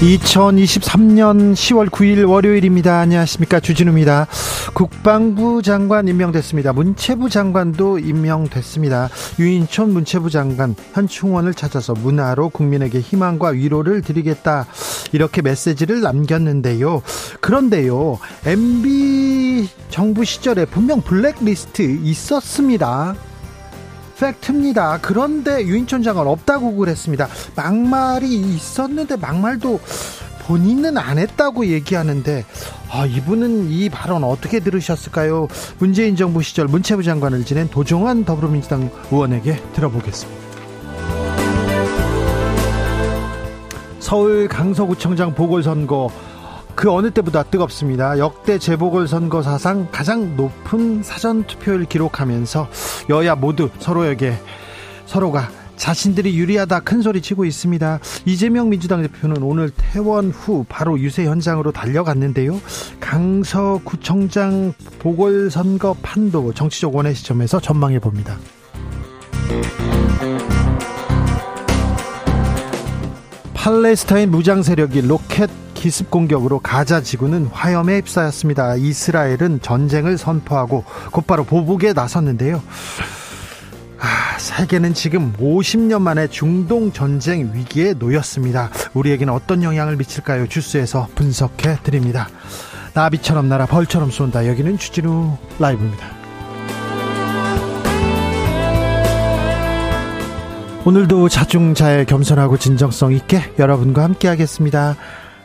2023년 10월 9일 월요일입니다. 안녕하십니까. 주진우입니다. 국방부 장관 임명됐습니다. 문체부 장관도 임명됐습니다. 유인촌 문체부 장관 현충원을 찾아서 문화로 국민에게 희망과 위로를 드리겠다. 이렇게 메시지를 남겼는데요. 그런데요. MB 정부 시절에 분명 블랙리스트 있었습니다. 팩트입니다. 그런데 유인촌 장관 없다고 그랬습니다. 막말이 있었는데 막말도 본인은 안 했다고 얘기하는데 아, 이분은 이 발언 어떻게 들으셨을까요? 문재인 정부 시절 문체부 장관을 지낸 도종환 더불어민주당 의원에게 들어보겠습니다. 서울 강서구청장 보궐선거 그 어느 때보다 뜨겁습니다. 역대 재보궐선거 사상 가장 높은 사전투표를 기록하면서 여야 모두 서로에게 서로가 자신들이 유리하다 큰 소리 치고 있습니다. 이재명 민주당 대표는 오늘 퇴원 후 바로 유세 현장으로 달려갔는데요. 강서구청장 보궐선거 판도 정치적 원의 시점에서 전망해 봅니다. 팔레스타인 무장 세력이 로켓 기습 공격으로 가자 지구는 화염에 휩싸였습니다. 이스라엘은 전쟁을 선포하고 곧바로 보복에 나섰는데요. 아, 세계는 지금 50년 만에 중동 전쟁 위기에 놓였습니다. 우리에게는 어떤 영향을 미칠까요? 주스에서 분석해 드립니다. 나비처럼 날아 벌처럼 쏜다. 여기는 주진우 라이브입니다. 오늘도 자중자애 겸손하고 진정성 있게 여러분과 함께 하겠습니다.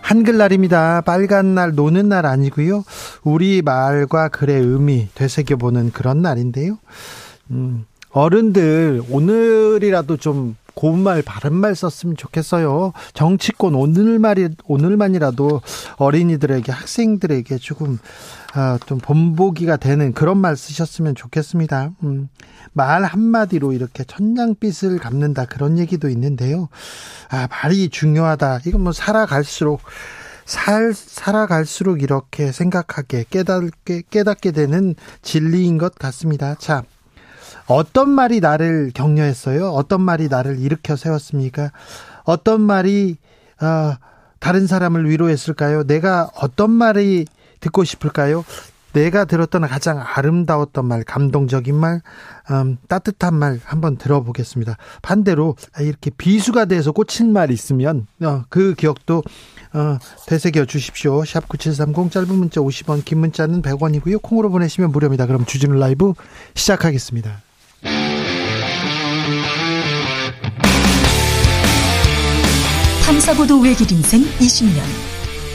한글날입니다. 빨간 날 노는 날 아니고요. 우리 말과 글의 의미 되새겨보는 그런 날인데요. 음, 어른들 오늘이라도 좀 고운 말 바른 말 썼으면 좋겠어요. 정치권 오늘말이 오늘만이라도 어린이들에게 학생들에게 조금 아, 좀 본보기가 되는 그런 말 쓰셨으면 좋겠습니다. 음, 말 한마디로 이렇게 천냥빛을 갚는다 그런 얘기도 있는데요. 아, 말이 중요하다. 이건 뭐 살아갈수록 살, 살아갈수록 이렇게 생각하게 깨닫게, 깨닫게 되는 진리인 것 같습니다. 자, 어떤 말이 나를 격려했어요? 어떤 말이 나를 일으켜 세웠습니까? 어떤 말이, 어, 다른 사람을 위로했을까요? 내가 어떤 말이 듣고 싶을까요? 내가 들었던 가장 아름다웠던 말, 감동적인 말, 음, 따뜻한 말 한번 들어보겠습니다. 반대로 이렇게 비수가 돼서 꽂힌 말 있으면 어, 그 기억도 어, 되새겨 주십시오. 샵 9730 짧은 문자 50원, 긴 문자는 100원이고요. 콩으로 보내시면 무료입니다. 그럼 주진우 라이브 시작하겠습니다. 탐사보도 외길 인생 20년.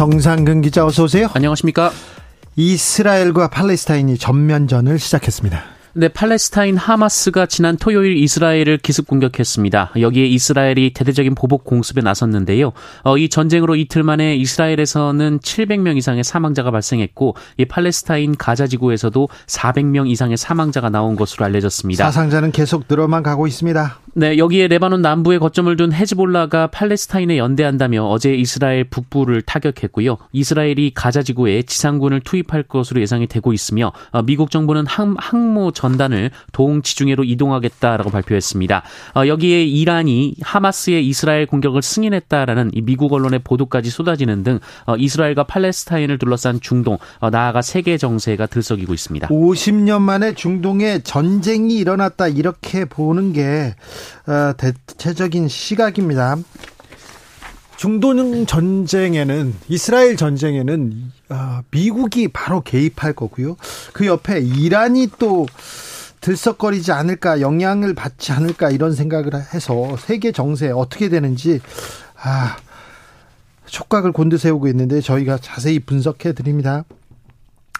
정상근 기자 어서 오세요. 안녕하십니까? 이스라엘과 팔레스타인이 전면전을 시작했습니다. 네, 팔레스타인 하마스가 지난 토요일 이스라엘을 기습 공격했습니다. 여기에 이스라엘이 대대적인 보복 공습에 나섰는데요. 어, 이 전쟁으로 이틀 만에 이스라엘에서는 700명 이상의 사망자가 발생했고, 이 팔레스타인 가자 지구에서도 400명 이상의 사망자가 나온 것으로 알려졌습니다. 사상자는 계속 늘어만 가고 있습니다. 네, 여기에 레바논 남부에 거점을 둔 헤즈볼라가 팔레스타인에 연대한다며 어제 이스라엘 북부를 타격했고요. 이스라엘이 가자 지구에 지상군을 투입할 것으로 예상이 되고 있으며 어, 미국 정부는 항, 항모 전단을 동지중해로 이동하겠다라고 발표했습니다. 어, 여기에 이란이 하마스의 이스라엘 공격을 승인했다라는 미국 언론의 보도까지 쏟아지는 등 어, 이스라엘과 팔레스타인을 둘러싼 중동 어, 나아가 세계 정세가 들썩이고 있습니다. 50년 만에 중동에 전쟁이 일어났다 이렇게 보는 게 대체적인 시각입니다. 중동 전쟁에는 이스라엘 전쟁에는 미국이 바로 개입할 거고요. 그 옆에 이란이 또 들썩거리지 않을까 영향을 받지 않을까 이런 생각을 해서 세계 정세 어떻게 되는지 아 촉각을 곤두세우고 있는데 저희가 자세히 분석해 드립니다.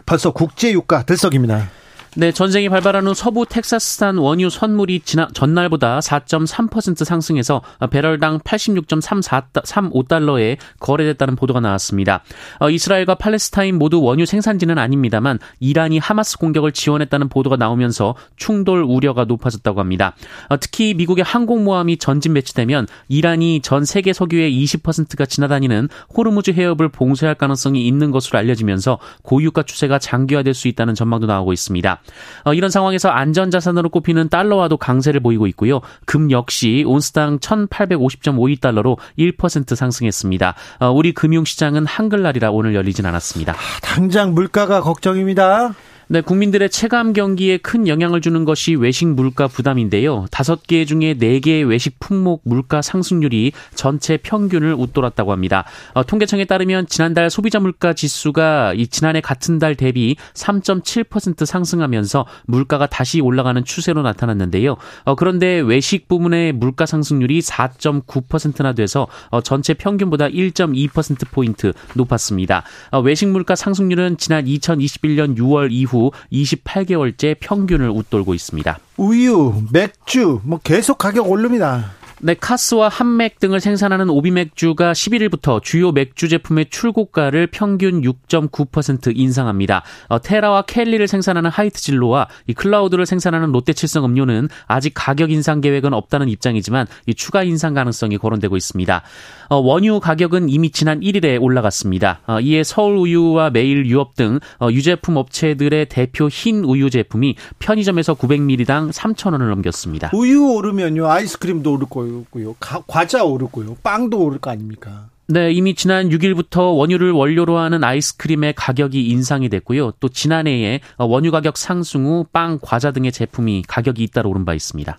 벌써 국제 유가 들썩입니다. 네, 전쟁이 발발한 후 서부 텍사스산 원유 선물이 지난 전날보다 4.3% 상승해서 배럴당 86.35달러에 거래됐다는 보도가 나왔습니다. 어, 이스라엘과 팔레스타인 모두 원유 생산지는 아닙니다만 이란이 하마스 공격을 지원했다는 보도가 나오면서 충돌 우려가 높아졌다고 합니다. 어, 특히 미국의 항공모함이 전진 배치되면 이란이 전 세계 석유의 20%가 지나다니는 호르무즈 해협을 봉쇄할 가능성이 있는 것으로 알려지면서 고유가 추세가 장기화될 수 있다는 전망도 나오고 있습니다. 어, 이런 상황에서 안전자산으로 꼽히는 달러와도 강세를 보이고 있고요. 금 역시 온스당 1850.52달러로 1% 상승했습니다. 어, 우리 금융시장은 한글날이라 오늘 열리진 않았습니다. 당장 물가가 걱정입니다. 네, 국민들의 체감 경기에 큰 영향을 주는 것이 외식 물가 부담인데요. 다섯 개 중에 네 개의 외식 품목 물가 상승률이 전체 평균을 웃돌았다고 합니다. 어, 통계청에 따르면 지난달 소비자 물가 지수가 이 지난해 같은 달 대비 3.7% 상승하면서 물가가 다시 올라가는 추세로 나타났는데요. 어, 그런데 외식 부문의 물가 상승률이 4.9%나 돼서 어, 전체 평균보다 1.2% 포인트 높았습니다. 어, 외식 물가 상승률은 지난 2021년 6월 이후 28개월째 평균을 웃돌고 있습니다. 우유, 맥주 뭐 계속 가격 오릅니다. 네, 카스와 한맥 등을 생산하는 오비맥주가 11일부터 주요 맥주 제품의 출고가를 평균 6.9% 인상합니다. 어, 테라와 켈리를 생산하는 하이트진로와 이 클라우드를 생산하는 롯데칠성 음료는 아직 가격 인상 계획은 없다는 입장이지만 이 추가 인상 가능성이 거론되고 있습니다. 어, 원유 가격은 이미 지난 1일에 올라갔습니다. 어, 이에 서울 우유와 매일 유업 등 어, 유제품 업체들의 대표 흰 우유 제품이 편의점에서 900ml당 3,000원을 넘겼습니다. 우유 오르면요 아이스크림도 오를 거예요. 오르고요. 과자 오르고요. 빵도 오를 거 아닙니까? 네, 이미 지난 6일부터 원유를 원료로 하는 아이스크림의 가격이 인상이 됐고요. 또 지난해에 원유 가격 상승 후 빵, 과자 등의 제품이 가격이 잇따라 오른 바 있습니다.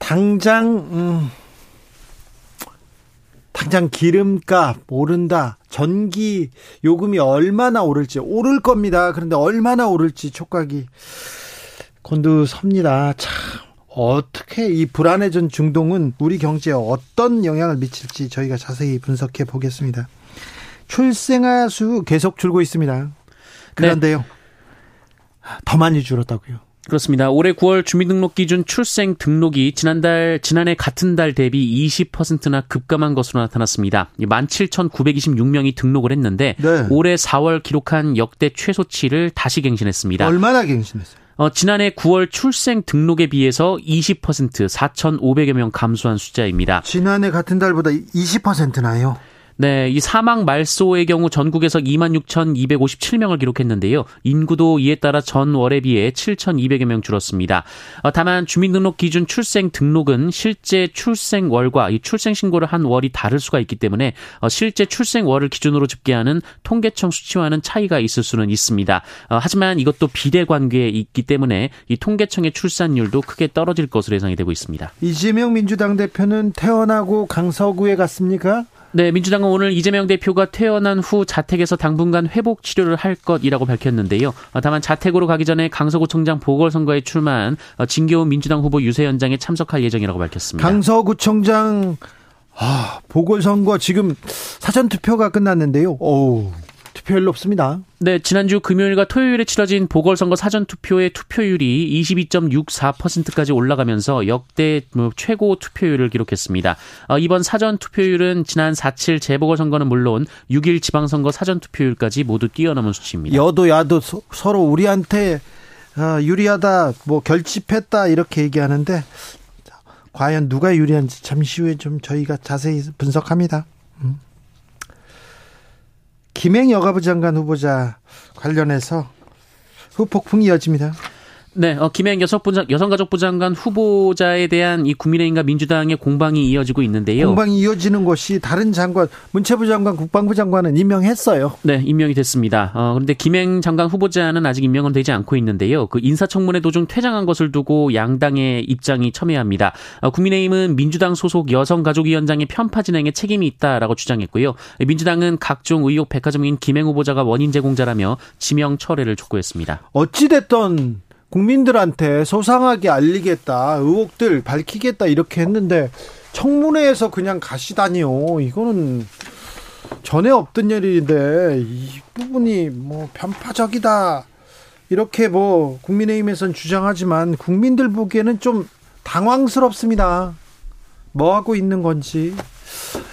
당장 음, 당장 기름값 오른다. 전기 요금이 얼마나 오를지 오를 겁니다. 그런데 얼마나 오를지 촉각이 곤두섭니다. 참 어떻게 이 불안해진 중동은 우리 경제에 어떤 영향을 미칠지 저희가 자세히 분석해 보겠습니다. 출생아 수 계속 줄고 있습니다. 그런데요. 네. 더 많이 줄었다고요. 그렇습니다. 올해 9월 주민등록 기준 출생 등록이 지난달 지난해 같은 달 대비 20%나 급감한 것으로 나타났습니다. 17,926명이 등록을 했는데 네. 올해 4월 기록한 역대 최소치를 다시 갱신했습니다. 얼마나 갱신했어요? 어, 지난해 9월 출생 등록에 비해서 20% 4,500여 명 감소한 숫자입니다. 지난해 같은 달보다 20%나요? 네, 이 사망 말소의 경우 전국에서 26,257명을 기록했는데요. 인구도 이에 따라 전월에 비해 7,200여 명 줄었습니다. 어, 다만 주민등록 기준 출생 등록은 실제 출생월과 이 출생 신고를 한 월이 다를 수가 있기 때문에 어, 실제 출생월을 기준으로 집계하는 통계청 수치와는 차이가 있을 수는 있습니다. 어, 하지만 이것도 비대 관계에 있기 때문에 이 통계청의 출산율도 크게 떨어질 것으로 예상이 되고 있습니다. 이재명 민주당 대표는 태어나고 강서구에 갔습니까? 네, 민주당은 오늘 이재명 대표가 퇴원한 후 자택에서 당분간 회복 치료를 할 것이라고 밝혔는데요. 어, 다만 자택으로 가기 전에 강서구청장 보궐선거에 출마한 어, 진교훈 민주당 후보 유세연장에 참석할 예정이라고 밝혔습니다. 강서구청장 아, 보궐선거 지금 사전투표가 끝났는데요. 오, 투표율 높습니다. 네, 지난주 금요일과 토요일에 치러진 보궐선거 사전 투표의 투표율이 22.64%까지 올라가면서 역대 뭐 최고 투표율을 기록했습니다. 어, 이번 사전 투표율은 지난 4.7 재보궐선거는 물론 6일 지방선거 사전 투표율까지 모두 뛰어넘은 수치입니다. 여도 야도 서, 로 우리한테 어, 유리하다, 뭐 결집했다 이렇게 얘기하는데 과연 누가 유리한지 잠시 후에 좀 저희가 자세히 분석합니다. 음. 김행 여가부 장관 후보자 관련해서 후폭풍이 이어집니다. 네, 어, 김행 여성가족부 장관 후보자에 대한 이 국민의힘과 민주당의 공방이 이어지고 있는데요. 공방이 이어지는 것이 다른 장관, 문체부 장관, 국방부 장관은 임명했어요. 네, 임명이 됐습니다. 어, 그런데 김행 장관 후보자는 아직 임명은 되지 않고 있는데요. 그 인사청문회 도중 퇴장한 것을 두고 양당의 입장이 첨예합니다. 어, 국민의힘은 민주당 소속 여성가족위원장의 편파 진행에 책임이 있다라고 주장했고요. 민주당은 각종 의혹 백화점인 김행 후보자가 원인 제공자라며 지명 철회를 촉구했습니다. 어찌됐던 국민들한테 소상하게 알리겠다, 의혹들 밝히겠다 이렇게 했는데 청문회에서 그냥 가시다니요. 이거는 전에 없던 일인데 이 부분이 뭐 편파적이다. 이렇게 뭐 국민의힘에선 주장하지만 국민들 보기에는 좀 당황스럽습니다. 뭐 하고 있는 건지.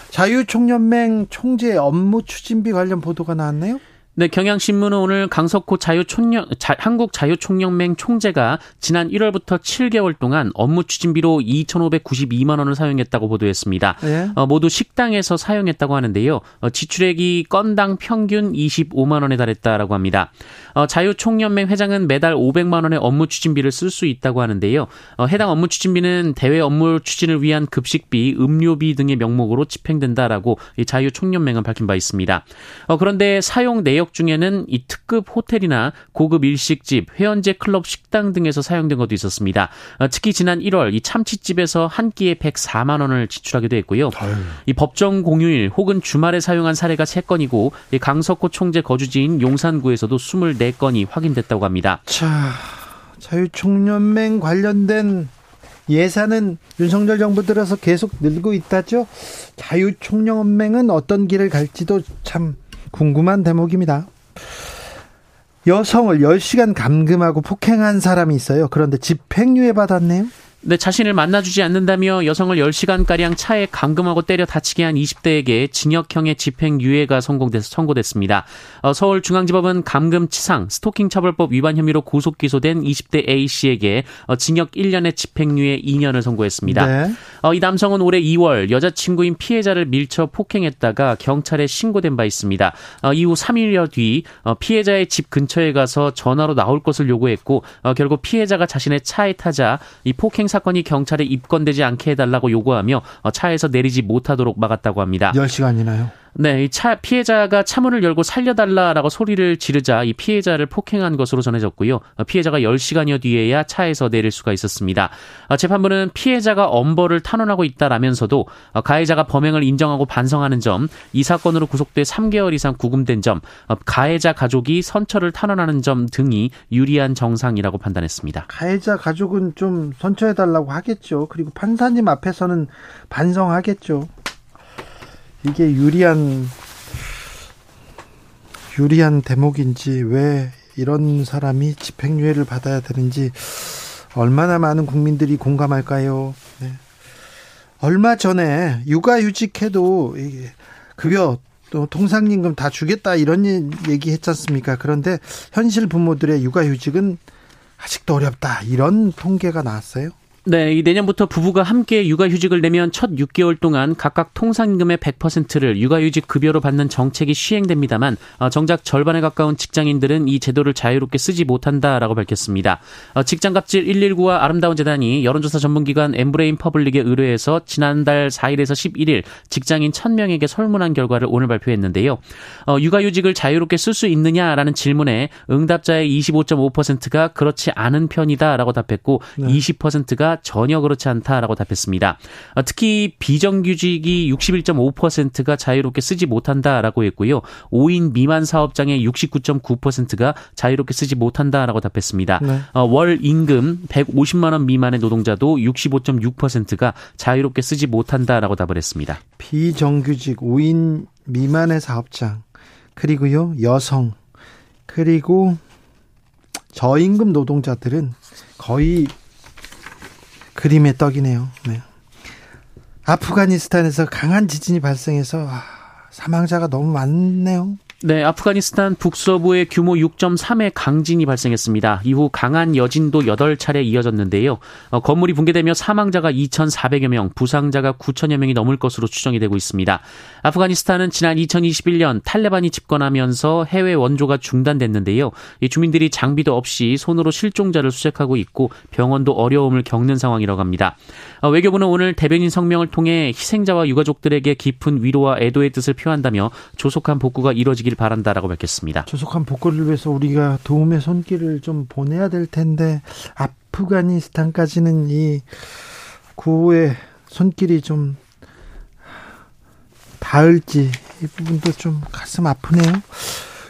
자유총연맹 총재 업무 추진비 관련 보도가 나왔네요. 네, 경향신문은 오늘 강석호 자유총령, 자, 한국자유총연맹 총재가 지난 1월부터 7개월 동안 업무 추진비로 2,592만 원을 사용했다고 보도했습니다. 네. 어, 모두 식당에서 사용했다고 하는데요. 어, 지출액이 건당 평균 25만 원에 달했다라고 합니다. 어, 자유총연맹 회장은 매달 500만 원의 업무 추진비를 쓸 수 있다고 하는데요. 어, 해당 업무 추진비는 대외 업무 추진을 위한 급식비, 음료비 등의 명목으로 집행된다라고 자유총연맹은 밝힌 바 있습니다. 어, 그런데 사용 내역 중에는 이 특급 호텔이나 고급 일식집, 회원제 클럽 식당 등에서 사용된 것도 있었습니다. 어, 특히 지난 1월 이 참치집에서 한 끼에 104만 원을 지출하기도 했고요. 아유. 이 법정 공휴일 혹은 주말에 사용한 사례가 3건이고 강석호 총재 거주지인 용산구에서도 24 4건이 확인됐다고 합니다. 자, 자유총연맹 관련된 예산은 윤석열 정부 들어서 계속 늘고 있다죠. 자유총연맹은 어떤 길을 갈지도 참 궁금한 대목입니다. 여성을 10시간 감금하고 폭행한 사람이 있어요. 그런데 집행유예 받았네요. 네, 자신을 만나주지 않는다며 여성을 10시간가량 차에 감금하고 때려 다치게 한 20대에게 징역형의 집행유예가 성공돼서 선고됐습니다. 어, 서울중앙지법은 감금치상, 스토킹처벌법 위반 혐의로 구속 기소된 20대 A씨에게 어, 징역 1년의 집행유예 2년을 선고했습니다. 네. 어, 이 남성은 올해 2월 여자친구인 피해자를 밀쳐 폭행했다가 경찰에 신고된 바 있습니다. 어, 이후 3일여 뒤 어, 피해자의 집 근처에 가서 전화로 나올 것을 요구했고 어, 결국 피해자가 자신의 차에 타자 이 폭행 사건이 경찰에 입건되지 않게 해달라고 요구하며 어, 차에서 내리지 못하도록 막았다고 합니다. 10시간이나요? 네, 이 차 피해자가 차문을 열고 살려달라라고 소리를 지르자 이 피해자를 폭행한 것으로 전해졌고요. 어, 피해자가 10시간여 뒤에야 차에서 내릴 수가 있었습니다. 어, 재판부는 피해자가 엄벌을 탄원하고 있다라면서도 가해자가 범행을 인정하고 반성하는 점, 이 사건으로 구속돼 3개월 이상 구금된 점, 가해자 가족이 선처를 탄원하는 점 등이 유리한 정상이라고 판단했습니다. 가해자 가족은 좀 선처해달라고 하겠죠. 그리고 판사님 앞에서는 반성하겠죠. 이게 유리한 유리한 대목인지 왜 이런 사람이 집행유예를 받아야 되는지 얼마나 많은 국민들이 공감할까요? 네. 얼마 전에 육아휴직해도 급여 또 통상임금 다 주겠다 이런 얘기 했지 않습니까? 그런데 현실 부모들의 육아휴직은 아직도 어렵다 이런 통계가 나왔어요. 네, 이 내년부터 부부가 함께 육아휴직을 내면 첫 6개월 동안 각각 통상임금의 100%를 육아휴직 급여로 받는 정책이 시행됩니다만 어, 정작 절반에 가까운 직장인들은 이 제도를 자유롭게 쓰지 못한다라고 밝혔습니다. 어, 직장갑질 119와 아름다운 재단이 여론조사 전문기관 엠브레인 퍼블릭에 의뢰해서 지난달 4일에서 11일 직장인 1000명에게 설문한 결과를 오늘 발표했는데요. 어, 육아휴직을 자유롭게 쓸 수 있느냐라는 질문에 응답자의 25.5%가 그렇지 않은 편이다라고 답했고 네. 20%가 전혀 그렇지 않다라고 답했습니다. 어, 특히 비정규직이 61.5%가 자유롭게 쓰지 못한다라고 했고요. 5인 미만 사업장의 69.9%가 자유롭게 쓰지 못한다라고 답했습니다. 네. 어, 월 임금 150만 원 미만의 노동자도 65.6%가 자유롭게 쓰지 못한다라고 답을 했습니다. 비정규직 5인 미만의 사업장 그리고요 여성 그리고 저임금 노동자들은 거의 그림의 떡이네요. 네. 아프가니스탄에서 강한 지진이 발생해서 아, 사망자가 너무 많네요. 네, 아프가니스탄 북서부에 규모 6.3의 강진이 발생했습니다. 이후 강한 여진도 8차례 이어졌는데요. 어, 건물이 붕괴되며 사망자가 2,400여 명, 부상자가 9천여 명이 넘을 것으로 추정이 되고 있습니다. 아프가니스탄은 지난 2021년 탈레반이 집권하면서 해외 원조가 중단됐는데요. 이 주민들이 장비도 없이 손으로 실종자를 수색하고 있고 병원도 어려움을 겪는 상황이라고 합니다. 어, 외교부는 오늘 대변인 성명을 통해 희생자와 유가족들에게 깊은 위로와 애도의 뜻을 표한다며 조속한 복구가 이뤄지길 바란다라고 밝혔습니다. 조속한 복구를 위해서 우리가 도움의 손길을 좀 보내야 될 텐데 아프가니스탄까지는 이 구호의 손길이 좀 닿을지 이 부분도 좀 가슴 아프네요.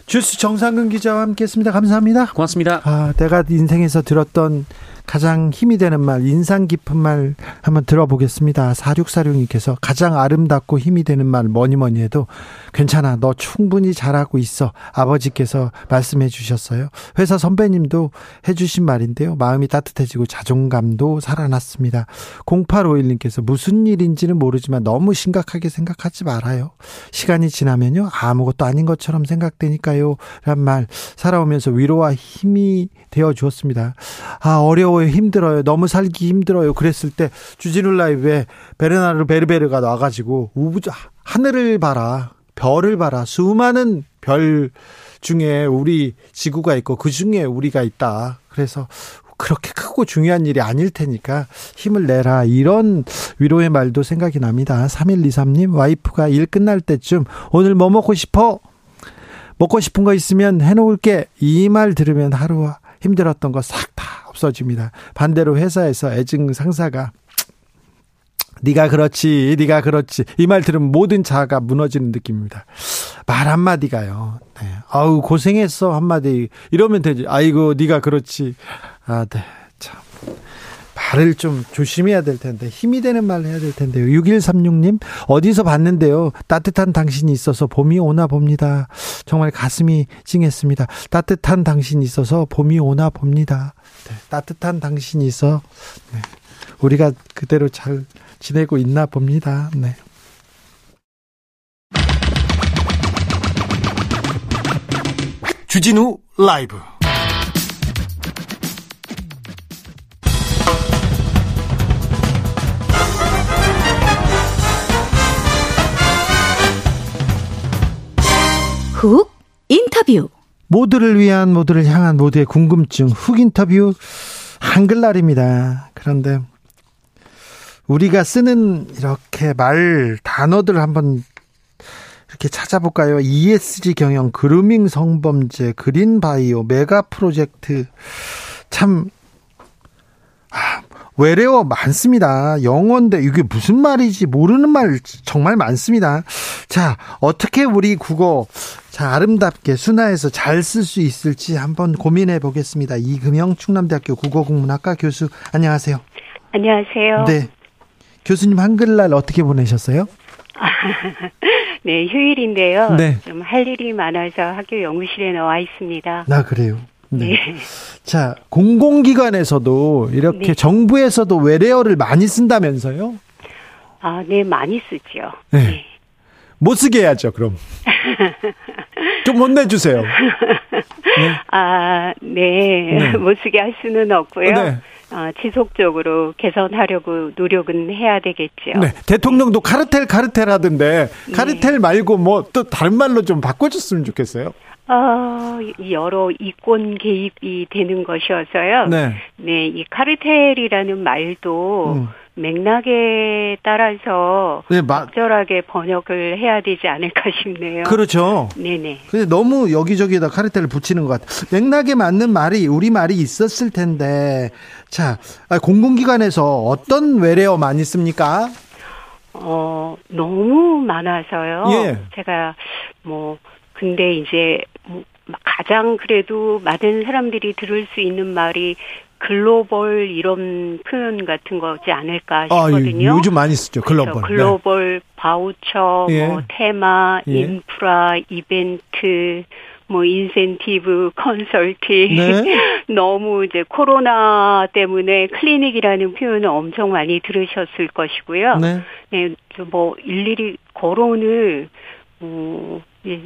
주스 정상근 기자와 함께했습니다. 감사합니다. 고맙습니다. 아, 내가 인생에서 들었던 가장 힘이 되는 말, 인상 깊은 말 한번 들어보겠습니다. 4646님께서 가장 아름답고 힘이 되는 말 뭐니 뭐니 해도 괜찮아. 너 충분히 잘하고 있어. 아버지께서 말씀해 주셨어요. 회사 선배님도 해 주신 말인데요. 마음이 따뜻해지고 자존감도 살아났습니다. 0851님께서 무슨 일인지는 모르지만 너무 심각하게 생각하지 말아요. 시간이 지나면요. 아무것도 아닌 것처럼 생각되니까요. 란 말 살아오면서 위로와 힘이 되어 주었습니다. 아, 어려워 어려워요, 힘들어요, 너무 살기 힘들어요. 그랬을 때 주진우 라이브에 베르나르 베르베르가 나와가지고 우부자 하늘을 봐라, 별을 봐라, 수많은 별 중에 우리 지구가 있고 그 중에 우리가 있다. 그래서 그렇게 크고 중요한 일이 아닐 테니까 힘을 내라. 이런 위로의 말도 생각이 납니다. 3123님, 와이프가 일 끝날 때쯤 오늘 뭐 먹고 싶어? 먹고 싶은 거 있으면 해놓을게. 이 말 들으면 하루 힘들었던 거싹다 없어집니다. 반대로 회사에서 애증 상사가 네가 그렇지, 네가 그렇지 이 말 들으면 모든 자아가 무너지는 느낌입니다. 말 한마디가요. 네. 아우 고생했어 한마디 이러면 되지. 아이고 네가 그렇지. 아, 네. 참. 말을 좀 조심해야 될 텐데 힘이 되는 말 해야 될 텐데요. 6136님 어디서 봤는데요. 따뜻한 당신이 있어서 봄이 오나 봅니다. 정말 가슴이 찡했습니다. 따뜻한 당신이 있어서 봄이 오나 봅니다. 네, 따뜻한 당신이 있어 네, 우리가 그대로 잘 지내고 있나 봅니다. 네. 주진우 라이브 훅 인터뷰 모두를 위한 모두를 향한 모두의 궁금증 훅 인터뷰 한글날입니다. 그런데 우리가 쓰는 이렇게 말 단어들 한번 이렇게 찾아볼까요? ESG 경영, 그루밍 성범죄, 그린 바이오, 메가 프로젝트 참 아, 외래어 많습니다. 영어인데 이게 무슨 말이지 모르는 말 정말 많습니다. 자, 어떻게 우리 국어 자, 아름답게 순화해서 잘 쓸 수 있을지 한번 고민해 보겠습니다. 이금영 충남대학교 국어국문학과 교수 안녕하세요. 안녕하세요. 네. 교수님 한글날 어떻게 보내셨어요? 네, 휴일인데요. 네. 좀 할 일이 많아서 학교 연구실에 나와 있습니다. 나 그래요. 네. 네. 자, 공공기관에서도 이렇게 네. 정부에서도 외래어를 많이 쓴다면서요? 아, 네, 많이 쓰죠. 네. 못 쓰게 해야죠, 그럼. 좀 혼내주세요. 아, 네. 네. 못 쓰게 할 수는 없고요. 네. 어, 지속적으로 개선하려고 노력은 해야 되겠죠. 네. 대통령도 카르텔, 카르텔 하던데, 카르텔 말고 뭐 또 다른 말로 좀 바꿔줬으면 좋겠어요. 어, 이 여러 이권 개입이 되는 것이어서요. 네. 네, 이 카르텔이라는 말도 음. 맥락에 따라서 네, 마, 적절하게 번역을 해야 되지 않을까 싶네요. 그렇죠. 네네. 근데 너무 여기저기다 카르텔을 붙이는 것 같아요. 맥락에 맞는 말이, 우리 말이 있었을 텐데, 자, 아, 공공기관에서 어떤 외래어 많이 씁니까? 어, 너무 많아서요. 예. 제가 뭐, 근데 이제 뭐 가장 그래도 많은 사람들이 들을 수 있는 말이 글로벌 이런 표현 같은 거지 않을까 아, 싶거든요. 요- 요즘 많이 쓰죠, 글로벌. 글로벌 바우처, 예. 뭐 테마, 예. 인프라, 이벤트, 뭐 인센티브, 컨설팅 네. 너무 이제 코로나 때문에 클리닉이라는 표현을 엄청 많이 들으셨을 것이고요. 네. 네, 저뭐 일일이 거론을 어, 예,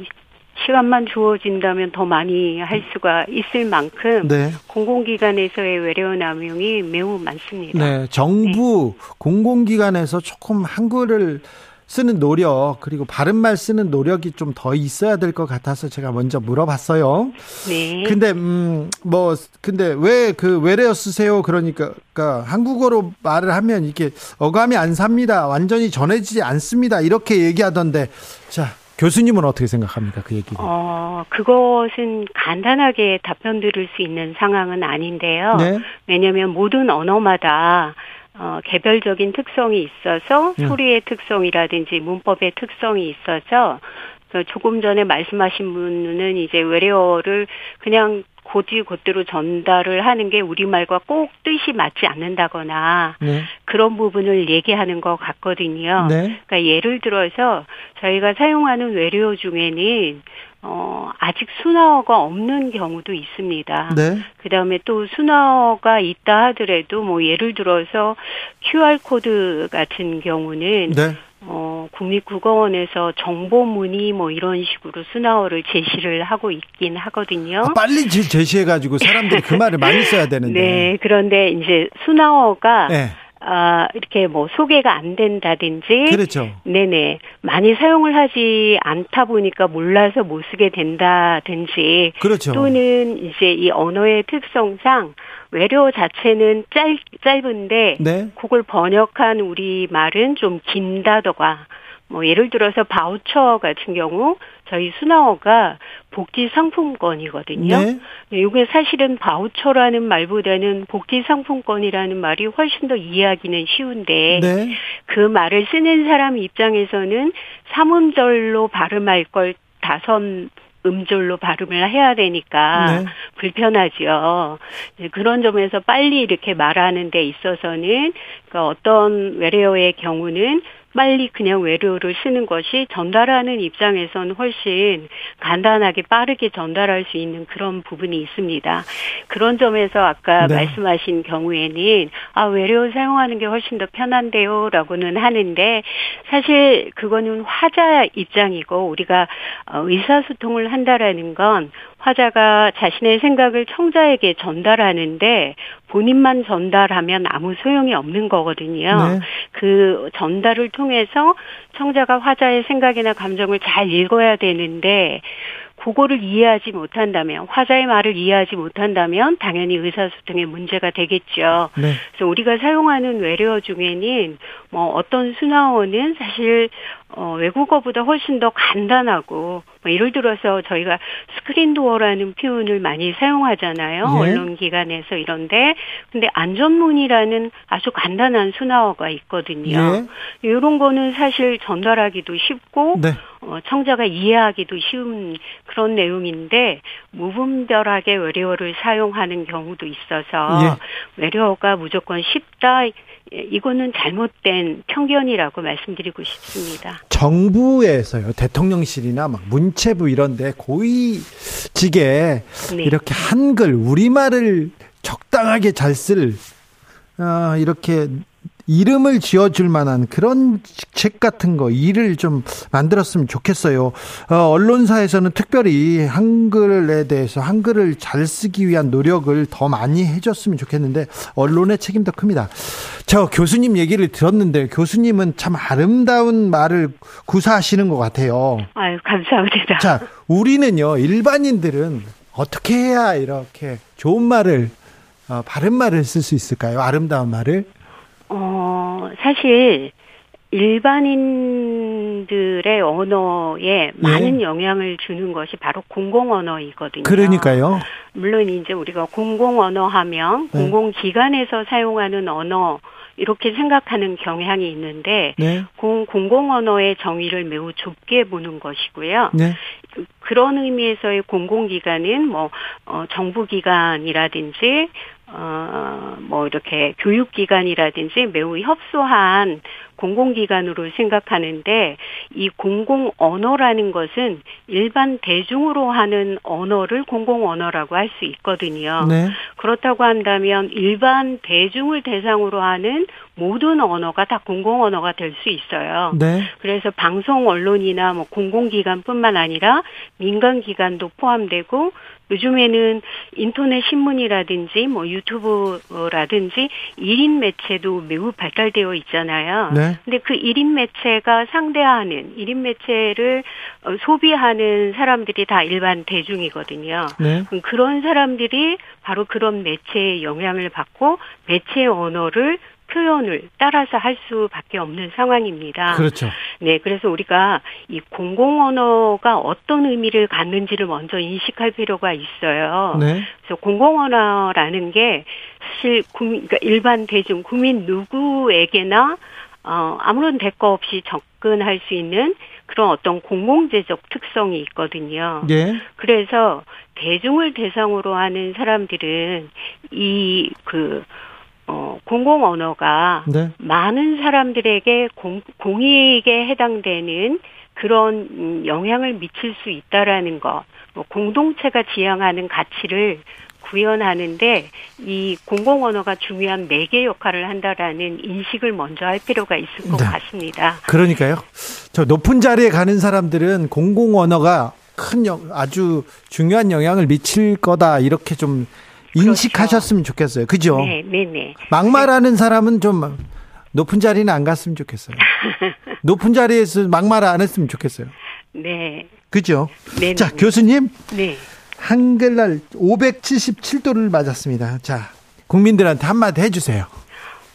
시간만 주어진다면 더 많이 할 수가 있을 만큼 네. 공공기관에서의 외래어 남용이 매우 많습니다. 네, 정부 공공기관에서 조금 한글을 쓰는 노력 그리고 바른말 쓰는 노력이 좀 더 있어야 될 것 같아서 제가 먼저 물어봤어요. 네. 근데 음 뭐 근데 왜 그 외래어 쓰세요? 그러니까 그러니까 한국어로 말을 하면 이게 어감이 안 삽니다. 완전히 전해지지 않습니다. 이렇게 얘기하던데 자 교수님은 어떻게 생각합니까 그 얘기를? 어, 그것은 간단하게 답변 드릴 수 있는 상황은 아닌데요. 네. 왜냐하면 모든 언어마다 어, 개별적인 특성이 있어서 음. 소리의 특성이라든지 문법의 특성이 있어서 그 조금 전에 말씀하신 분은 이제 외래어를 그냥 고지 곧대로 전달을 하는 게 우리말과 꼭 뜻이 맞지 않는다거나 네. 그런 부분을 얘기하는 것 같거든요. 네. 그러니까 예를 들어서 저희가 사용하는 외래어 중에는 어, 아직 순화어가 없는 경우도 있습니다. 네. 그 다음에 또 순화어가 있다 하더라도 뭐 예를 들어서 QR코드 같은 경우는 네. 어, 국립국어원에서 정보문의 뭐 이런 식으로 순화어를 제시를 하고 있긴 하거든요. 아, 빨리 제- 제시해가지고 사람들이 그 말을 많이 써야 되는데. 네, 그런데 이제 순화어가 네. 아, 이렇게 뭐 소개가 안 된다든지 그렇죠. 네네. 많이 사용을 하지 않다 보니까 몰라서 못 쓰게 된다든지 그렇죠. 또는 이제 이 언어의 특성상 외래어 자체는 짧, 짧은데 네. 그걸 번역한 우리 말은 좀 긴다더가 뭐 예를 들어서 바우처 같은 경우 저희 순화어가 복지 상품권이거든요. 네. 네, 이게 사실은 바우처라는 말보다는 복지 상품권이라는 말이 훨씬 더 이해하기는 쉬운데 네. 그 말을 쓰는 사람 입장에서는 삼음절로 발음할 걸 다섯 음절로 발음을 해야 되니까 네. 불편하죠. 이제 그런 점에서 빨리 이렇게 말하는 데 있어서는 그러니까 어떤 외래어의 경우는 빨리 그냥 외래어를 쓰는 것이 전달하는 입장에서는 훨씬 간단하게 빠르게 전달할 수 있는 그런 부분이 있습니다. 그런 점에서 아까 네. 말씀하신 경우에는 아 외래어 사용하는 게 훨씬 더 편한데요라고는 하는데 사실 그거는 화자 입장이고 우리가 어, 의사소통을 한다라는 건 화자가 자신의 생각을 청자에게 전달하는데 본인만 전달하면 아무 소용이 없는 거거든요. 네. 그 전달을 통해서 청자가 화자의 생각이나 감정을 잘 읽어야 되는데 그거를 이해하지 못한다면 화자의 말을 이해하지 못한다면 당연히 의사소통에 문제가 되겠죠. 네. 그래서 우리가 사용하는 외래어 중에는 뭐 어떤 순화어는 사실 어, 외국어보다 훨씬 더 간단하고 뭐 예를 들어서 저희가 스크린 도어라는 표현을 많이 사용하잖아요. 예. 언론 기관에서 이런데 근데 안전문이라는 아주 간단한 순화어가 있거든요. 이런 거는 사실 전달하기도 쉽고 네. 어, 청자가 이해하기도 쉬운 그런 내용인데 무분별하게 외래어를 사용하는 경우도 있어서 외래어가 무조건 쉽다 예, 이거는 잘못된 편견이라고 말씀드리고 싶습니다. 정부에서요 대통령실이나 막 문체부 이런데 고위직에 네. 이렇게 한글 우리말을 적당하게 잘쓸 어, 이렇게 이름을 지어줄 만한 그런 책 같은 거 일을 좀 만들었으면 좋겠어요. 어, 언론사에서는 특별히 한글에 대해서 한글을 잘 쓰기 위한 노력을 더 많이 해줬으면 좋겠는데 언론의 책임도 큽니다. 저 교수님 얘기를 들었는데 교수님은 참 아름다운 말을 구사하시는 것 같아요. 아유 감사합니다. 자, 우리는요 일반인들은 어떻게 해야 이렇게 좋은 말을 어, 바른 말을 쓸 수 있을까요? 아름다운 말을? 어 사실 일반인들의 언어에 많은 영향을 주는 것이 바로 공공 언어이거든요. 그러니까요. 물론 이제 우리가 공공 언어 하면 네. 공공 기관에서 사용하는 언어 이렇게 생각하는 경향이 있는데 네. 공, 공공 언어의 정의를 매우 좁게 보는 것이고요. 네. 그런 의미에서의 공공기관은 뭐 어, 정부기관이라든지 어, 뭐 이렇게 교육기관이라든지 매우 협소한 공공기관으로 생각하는데 이 공공 언어라는 것은 일반 대중으로 하는 언어를 공공 언어라고 할 수 있거든요. 네. 그렇다고 한다면 일반 대중을 대상으로 하는 모든 언어가 다 공공 언어가 될 수 있어요. 네. 그래서 방송 언론이나 뭐 공공기관뿐만 아니라 민간기관도 포함되고 요즘에는 인터넷 신문이라든지 뭐 유튜브라든지 1인 매체도 매우 발달되어 있잖아요. 네. 근데 그 1인 매체가 상대하는 1인 매체를 어, 소비하는 사람들이 다 일반 대중이거든요. 네. 그런 사람들이 바로 그런 매체의 영향을 받고 매체 언어를 표현을 따라서 할 수밖에 없는 상황입니다. 그렇죠. 네, 그래서 우리가 이 공공 언어가 어떤 의미를 갖는지를 먼저 인식할 필요가 있어요. 네. 그래서 공공 언어라는 게 사실 국민, 그러니까 일반 대중 국민 누구에게나 어, 아무런 대가 없이 접근할 수 있는 그런 어떤 공공재적 특성이 있거든요. 예. 그래서 대중을 대상으로 하는 사람들은 이그 어, 공공 언어가 네. 많은 사람들에게 공, 공익에 해당되는 그런 음, 영향을 미칠 수 있다라는 것, 뭐 공동체가 지향하는 가치를 구현하는데 이 공공 언어가 중요한 매개 역할을 한다라는 인식을 먼저 할 필요가 있을 것 네. 같습니다. 그러니까요. 저 높은 자리에 가는 사람들은 공공 언어가 큰 영, 아주 중요한 영향을 미칠 거다 이렇게 좀 인식하셨으면 좋겠어요. 그죠? 그렇죠. 네, 네, 네. 막말하는 사람은 좀 높은 자리는 안 갔으면 좋겠어요. 높은 자리에서 막말 안 했으면 좋겠어요. 네. 그죠? 네. 자, 네. 교수님, 네. 한글날 577도를 맞았습니다. 자, 국민들한테 한마디 해주세요.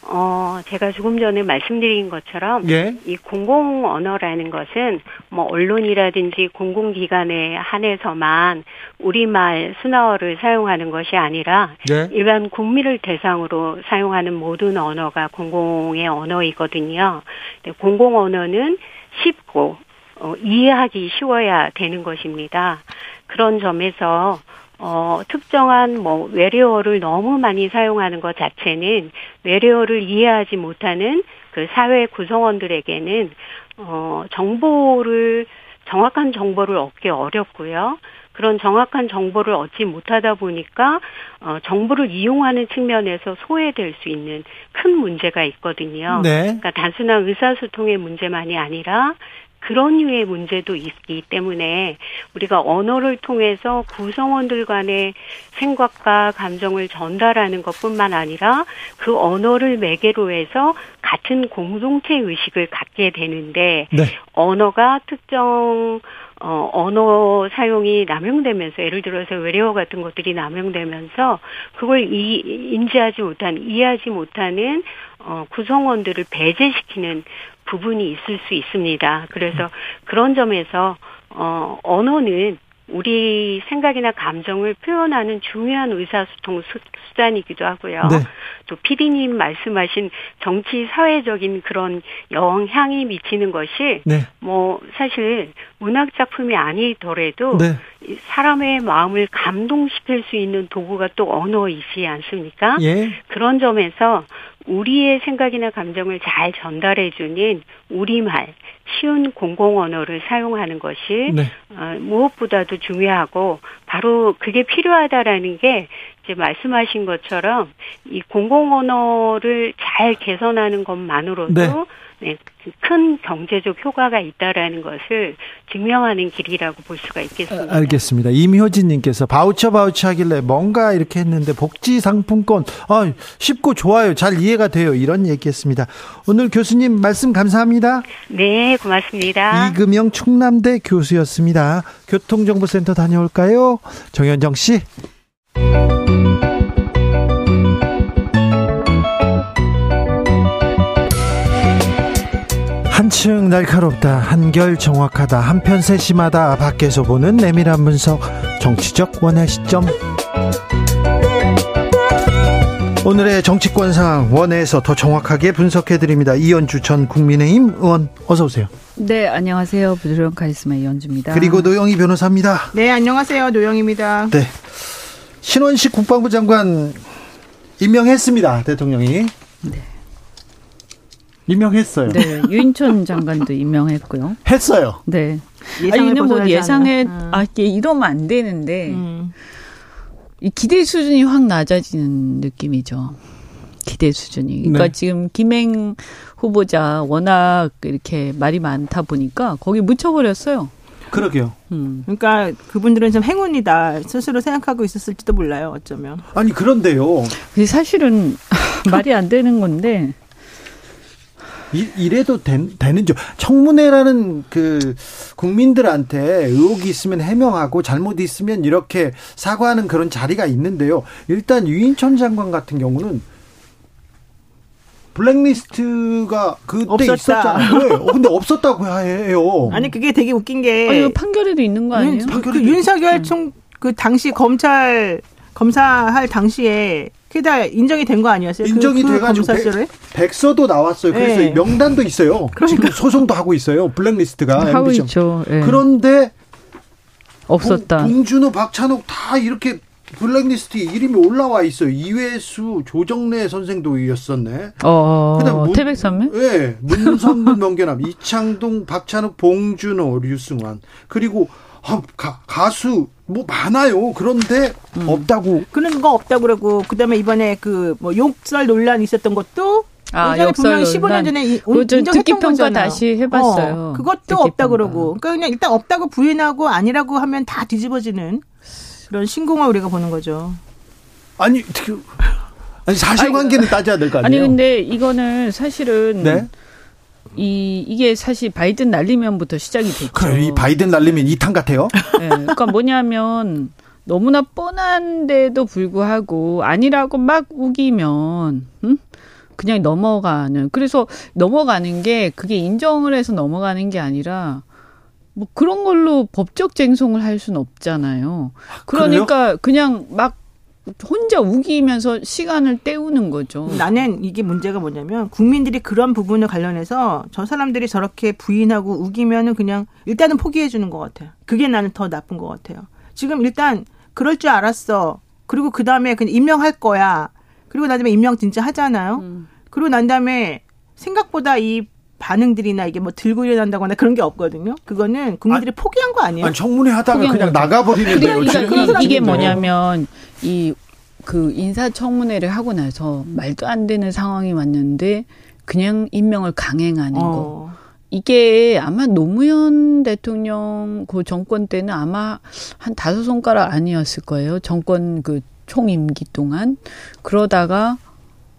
어, 제가 조금 전에 말씀드린 것처럼 예. 이 공공 언어라는 것은 뭐 언론이라든지 공공기관에 한해서만 우리말 순화어를 사용하는 것이 아니라 네. 일반 국민을 대상으로 사용하는 모든 언어가 공공의 언어이거든요. 공공 언어는 쉽고 어, 이해하기 쉬워야 되는 것입니다. 그런 점에서 어, 특정한 뭐 외래어를 너무 많이 사용하는 것 자체는 외래어를 이해하지 못하는 그 사회 구성원들에게는 어, 정보를 정확한 정보를 얻기 어렵고요. 그런 정확한 정보를 얻지 못하다 보니까 어, 정보를 이용하는 측면에서 소외될 수 있는 큰 문제가 있거든요. 네. 그러니까 단순한 의사소통의 문제만이 아니라 그런 류의 문제도 있기 때문에 우리가 언어를 통해서 구성원들 간의 생각과 감정을 전달하는 것뿐만 아니라 그 언어를 매개로 해서 같은 공동체 의식을 갖게 되는데 네. 언어가 특정 어, 언어 사용이 남용되면서 예를 들어서 외래어 같은 것들이 남용되면서 그걸 이, 인지하지 못하는 이해하지 못하는 어, 구성원들을 배제시키는 부분이 있을 수 있습니다. 그래서 그런 점에서 어, 언어는 우리 생각이나 감정을 표현하는 중요한 의사소통 수, 수단이기도 하고요. 네. 또 PD님 말씀하신 정치 사회적인 그런 영향이 미치는 것이 네. 뭐 사실 문학 작품이 아니더라도 네. 이 사람의 마음을 감동시킬 수 있는 도구가 또 언어이지 않습니까? 예. 그런 점에서 우리의 생각이나 감정을 잘 전달해주는 우리말, 쉬운 공공 언어를 사용하는 것이 네. 어, 무엇보다도 중요하고 바로 그게 필요하다라는 게 이제 말씀하신 것처럼 이 공공 언어를 잘 개선하는 것만으로도 네. 네, 큰 경제적 효과가 있다라는 것을 증명하는 길이라고 볼 수가 있겠습니다. 아, 알겠습니다. 임효진님께서 바우처 바우처 하길래 뭔가 이렇게 했는데 복지 상품권 아, 쉽고 좋아요. 잘 이해가 돼요. 이런 얘기했습니다. 오늘 교수님 말씀 감사합니다. 네, 고맙습니다. 이금영 충남대 교수였습니다. 교통정보센터 다녀올까요? 정현정 씨. 한층 날카롭다, 한결 정확하다, 한편 세심하다, 밖에서 보는 내밀한 분석, 정치적 원의 시점. 오늘의 정치권 상황 원회에서 더 정확하게 분석해 드립니다. 이현주 전 국민의힘 의원 어서 오세요. 네, 안녕하세요. 부드러운 카리스마 이현주입니다. 그리고 노영희 변호사입니다. 네, 안녕하세요. 노영입니다. 네. 신원식 국방부 장관 임명했습니다. 대통령이. 네. 임명했어요. 네, 유인촌 장관도 임명했고요. 했어요. 네. 예상을 아니, 뭐 예상에 않아요. 아 이게 이러면 안 되는데 음. 이 기대 수준이 확 낮아지는 느낌이죠. 기대 수준이. 그러니까 네. 지금 김행 후보자 워낙 이렇게 말이 많다 보니까 거기 묻혀버렸어요. 그러게요. 음. 그러니까 그분들은 좀 행운이다 스스로 생각하고 있었을지도 몰라요. 어쩌면. 아니 그런데요. 사실은 말이 안 되는 건데 이, 이래도 된, 되는죠. 청문회라는 그 국민들한테 의혹이 있으면 해명하고 잘못 있으면 이렇게 사과하는 그런 자리가 있는데요. 일단 유인천 장관 같은 경우는 블랙리스트가 그때 없었다. 있었잖아요. 네, 어, 근데 없었다고 해요. 아니 그게 되게 웃긴 게 아, 이거 판결에도 있는 거 아니에요? 윤, 그 판결에도 윤석열 총 그 당시 검찰 검사할 당시에 그게 다 인정이 된 거 아니었어요? 인정이 그, 그 돼가지고 검사실에? 백, 서도 나왔어요. 그래서 네. 명단도 있어요. 지금 소송도 하고 있어요. 블랙리스트가 하고 MBC. 있죠. 예. 그런데 없었다. 봉, 봉준호, 박찬욱 다 이렇게 블랙리스트에 이름이 올라와 있어요. 이회수, 조정래 선생도 이었었네. 어, 그다음 문- 태백산맥? 예, 문선문, 명계남, 이창동, 박찬욱, 봉준호, 류승환. 그리고 아, 가, 가수 뭐 많아요. 그런데 음. 없다고. 그런 거 없다고 그러고 그다음에 이번에 그 뭐 욕설 논란 있었던 것도 아, 분명히 15년 논란. 전에 인정했던 거잖아요. 다시 해봤어요. 어, 그것도 듣기 없다. 그러고 그러니까 그냥 일단 없다고 부인하고 아니라고 하면 다 뒤집어지는 그런 신공을 우리가 보는 거죠. 아니, 그, 아니 사실관계는 따져야 될 거 아니 아니에요. 근데 이거는 사실은 네. 이 이게 사실 바이든 날리면부터 시작이 됐죠. 그래, 이 바이든 날리면 이탄 같아요. 예, 그러니까 뭐냐면 너무나 뻔한데도 불구하고 아니라고 막 우기면 음? 그냥 넘어가는 그래서 넘어가는 게 그게 인정을 해서 넘어가는 게 아니라 뭐 그런 걸로 법적 쟁송을 할 수는 없잖아요. 그러니까 그냥 막 혼자 우기면서 시간을 때우는 거죠. 나는 이게 문제가 뭐냐면 국민들이 그런 부분을 관련해서 저 사람들이 저렇게 부인하고 우기면은 그냥 일단은 포기해 주는 것 같아요. 그게 나는 더 나쁜 것 같아요. 지금 일단 그럴 줄 알았어. 그리고 그 다음에 그냥 임명할 거야. 그리고 난 다음에 임명 진짜 하잖아요. 음. 그리고 난 다음에 생각보다 이 반응들이나 이게 뭐 들고 일어난다거나 그런 게 없거든요. 그거는 국민들이 포기한 거 아니에요? 아니, 청문회 하다가 그냥 거죠. 나가버리는데요. 그러니까 지금. 그런 이, 이게. 뭐냐면 이 그 인사청문회를 하고 나서 말도 안 되는 상황이 왔는데 그냥 임명을 강행하는 거. 어. 이게 아마 노무현 대통령 그 정권 때는 아마 한 다섯 손가락 아니었을 거예요. 정권 그 총임기 동안 그러다가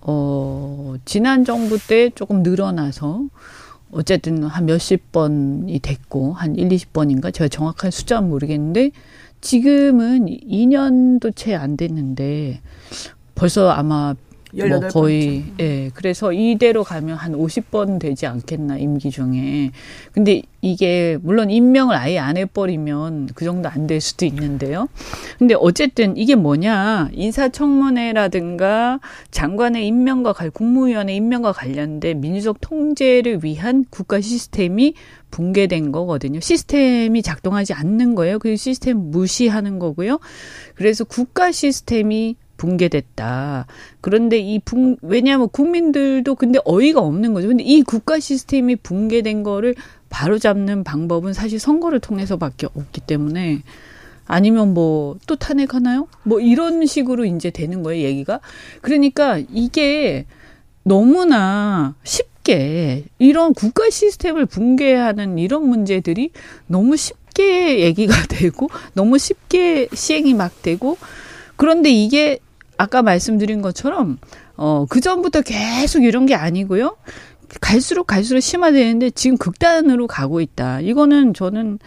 어 지난 정부 때 조금 늘어나서 어쨌든 한 몇십 번이 됐고 한 1, 20번인가? 제가 정확한 숫자는 모르겠는데 지금은 2년도 채 안 됐는데 벌써 아마 뭐18 거의 예 그래서 이대로 가면 한 50번 되지 않겠나 임기 중에 근데 이게 물론 임명을 아예 안 해버리면 그 정도 안 될 수도 있는데요 근데 어쨌든 이게 뭐냐 인사청문회라든가 장관의 임명과 관 국무위원회 임명과 관련된 민주적 통제를 위한 국가 시스템이 붕괴된 거거든요. 시스템이 작동하지 않는 거예요. 그 시스템 무시하는 거고요. 그래서 국가 시스템이 붕괴됐다. 그런데 이 붕, 왜냐하면 국민들도 근데 어이가 없는 거죠. 근데 이 국가 시스템이 붕괴된 거를 바로 잡는 방법은 사실 선거를 통해서밖에 없기 때문에 아니면 뭐 또 탄핵하나요? 뭐 이런 식으로 이제 되는 거예요, 얘기가. 그러니까 이게 너무나 쉽게 이런 국가 시스템을 붕괴하는 이런 문제들이 너무 쉽게 얘기가 되고 너무 쉽게 시행이 막 되고 그런데 이게 아까 말씀드린 것처럼 어, 그 전부터 계속 이런 게 아니고요. 갈수록 갈수록 심화되는데 지금 극단으로 가고 있다. 이거는 저는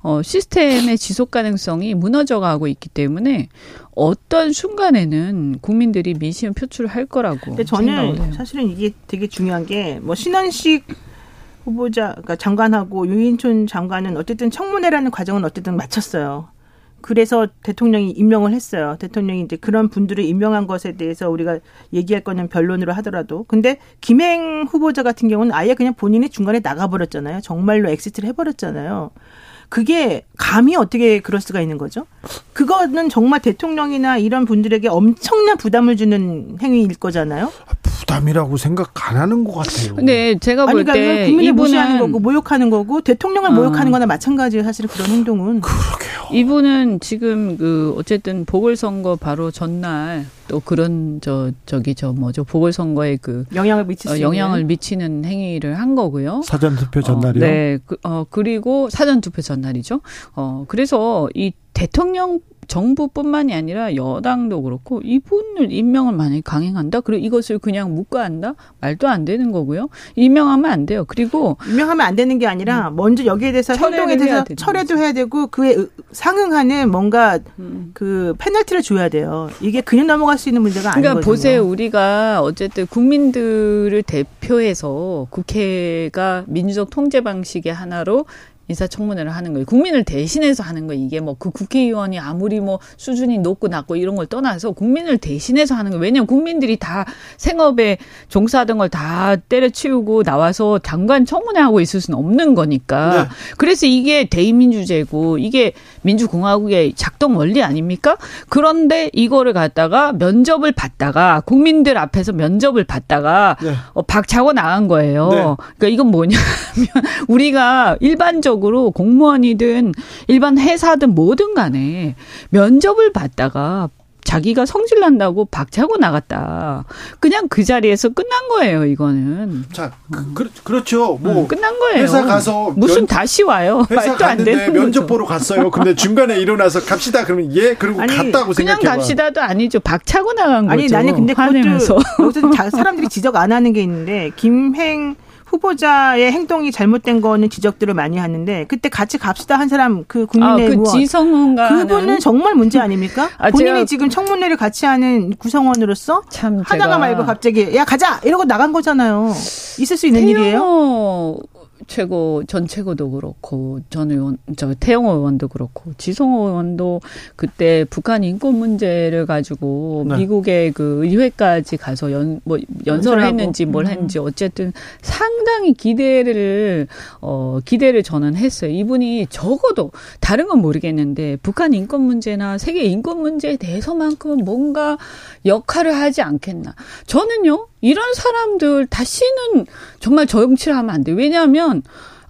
어, 시스템의 지속 가능성이 무너져 가고 있기 때문에 어떤 순간에는 국민들이 민심을 표출할 거라고 근데 저는. 사실은 이게 되게 중요한 게 뭐 신원식 후보자 그러니까 장관하고 유인촌 장관은 어쨌든 청문회라는 과정은 어쨌든 마쳤어요. 그래서 대통령이 임명을 했어요. 대통령이 이제 그런 분들을 임명한 것에 대해서 우리가 얘기할 거는 별론으로 하더라도. 근데 김행 후보자 같은 경우는 아예 그냥 본인이 중간에 나가버렸잖아요. 정말로 exit를 해버렸잖아요. 그게 감히 어떻게 그럴 수가 있는 거죠? 그거는 정말 대통령이나 이런 분들에게 엄청난 부담을 주는 행위일 거잖아요. 부담이라고 생각 안 하는 것 같아요. 근데 제가 아니, 볼 그러니까 때 국민을 이분은 무시하는 거고 모욕하는 거고 대통령을 어. 모욕하는 거나 마찬가지예요. 사실 그런 행동은. 이분은 지금 그 어쨌든 보궐선거 바로 전날 또 그런 저 저기 저 뭐죠 보궐선거에 그 영향을 미칠 수 어. 영향을 미치는 행위를 한 거고요. 사전 투표 전날이요. 어, 네. 그, 어, 그리고 사전 투표 전날이죠. 어, 그래서 이 대통령 정부뿐만이 아니라 여당도 그렇고 이분을 임명을 만약에 강행한다? 그리고 이것을 그냥 묵과한다? 말도 안 되는 거고요. 임명하면 안 돼요. 그리고 유명하면 안 되는 게 아니라 먼저 여기에 대해서 음. 행동에 대해서 철회도 해야 되고 그에 의- 상응하는 뭔가 음. 그 페널티를 줘야 돼요. 이게 그냥 넘어갈 수 있는 문제가 그러니까 아니거든요. 보세요. 우리가 어쨌든 국민들을 대표해서 국회가 민주적 통제 방식의 하나로 인사청문회를 하는 거예요. 국민을 대신해서 하는 거예요. 이게 뭐 그 국회의원이 아무리 뭐 수준이 높고 낮고 이런 걸 떠나서 국민을 대신해서 하는 거예요. 왜냐하면 국민들이 다 생업에 종사하던 걸 다 때려치우고 나와서 장관 청문회 하고 있을 수는 없는 거니까. 네. 그래서 이게 대의민주제고 이게 민주공화국의 작동 원리 아닙니까? 그런데 이거를 갖다가 면접을 받다가 국민들 앞에서 면접을 받다가 네. 어, 박차고 나간 거예요. 네. 그러니까 이건 뭐냐면 우리가 일반적으로 공무원이든 일반 회사든 뭐든 간에 면접을 받다가 자기가 성질 난다고 박차고 나갔다. 그냥 그 자리에서 끝난 거예요, 이거는. 자, 그, 그, 렇죠 뭐 음, 끝난 거예요. 회사 가서 무슨 면- 다시 와요. 회사 말도 안 갔는데 되는 면접 거죠. 보러 갔어요. 근데 중간에 일어나서 갑시다. 그러면 예, 그리고 아니, 갔다고 그냥 생각해봐. 갑시다도 아니죠. 박차고 나간 아니 거죠. 나는 근데. 그것도 여기서 자- 사람들이 지적 안 하는 게 있는데 김행 후보자의 행동이 잘못된 거는 지적들을 많이 하는데 그때 같이 갑시다 한 사람 그 아, 국민의 그 의원 지성훈가 그분은 정말 문제 아닙니까? 아, 본인이 지금 청문회를 같이 하는 구성원으로서 참 하다가 말고 갑자기 야 가자 이러고 나간 거잖아요. 있을 수 있는 일이에요? 최고 전 최고도 그렇고 전 의원 저 태영호 의원도 그렇고 지성호 의원도 그때 북한 인권 문제를 가지고 네. 미국의 그 의회까지 가서 연 뭐 연설을. 했는지 뭘 음. 했는지 어쨌든 상당히 기대를 어 기대를 저는 했어요. 이분이 적어도 다른 건 모르겠는데 북한 인권 문제나 세계 인권 문제에 대해서만큼은 뭔가 역할을 하지 않겠나. 저는요, 이런 사람들 다시는 정말 정치를 하면 안 돼요. 왜냐하면,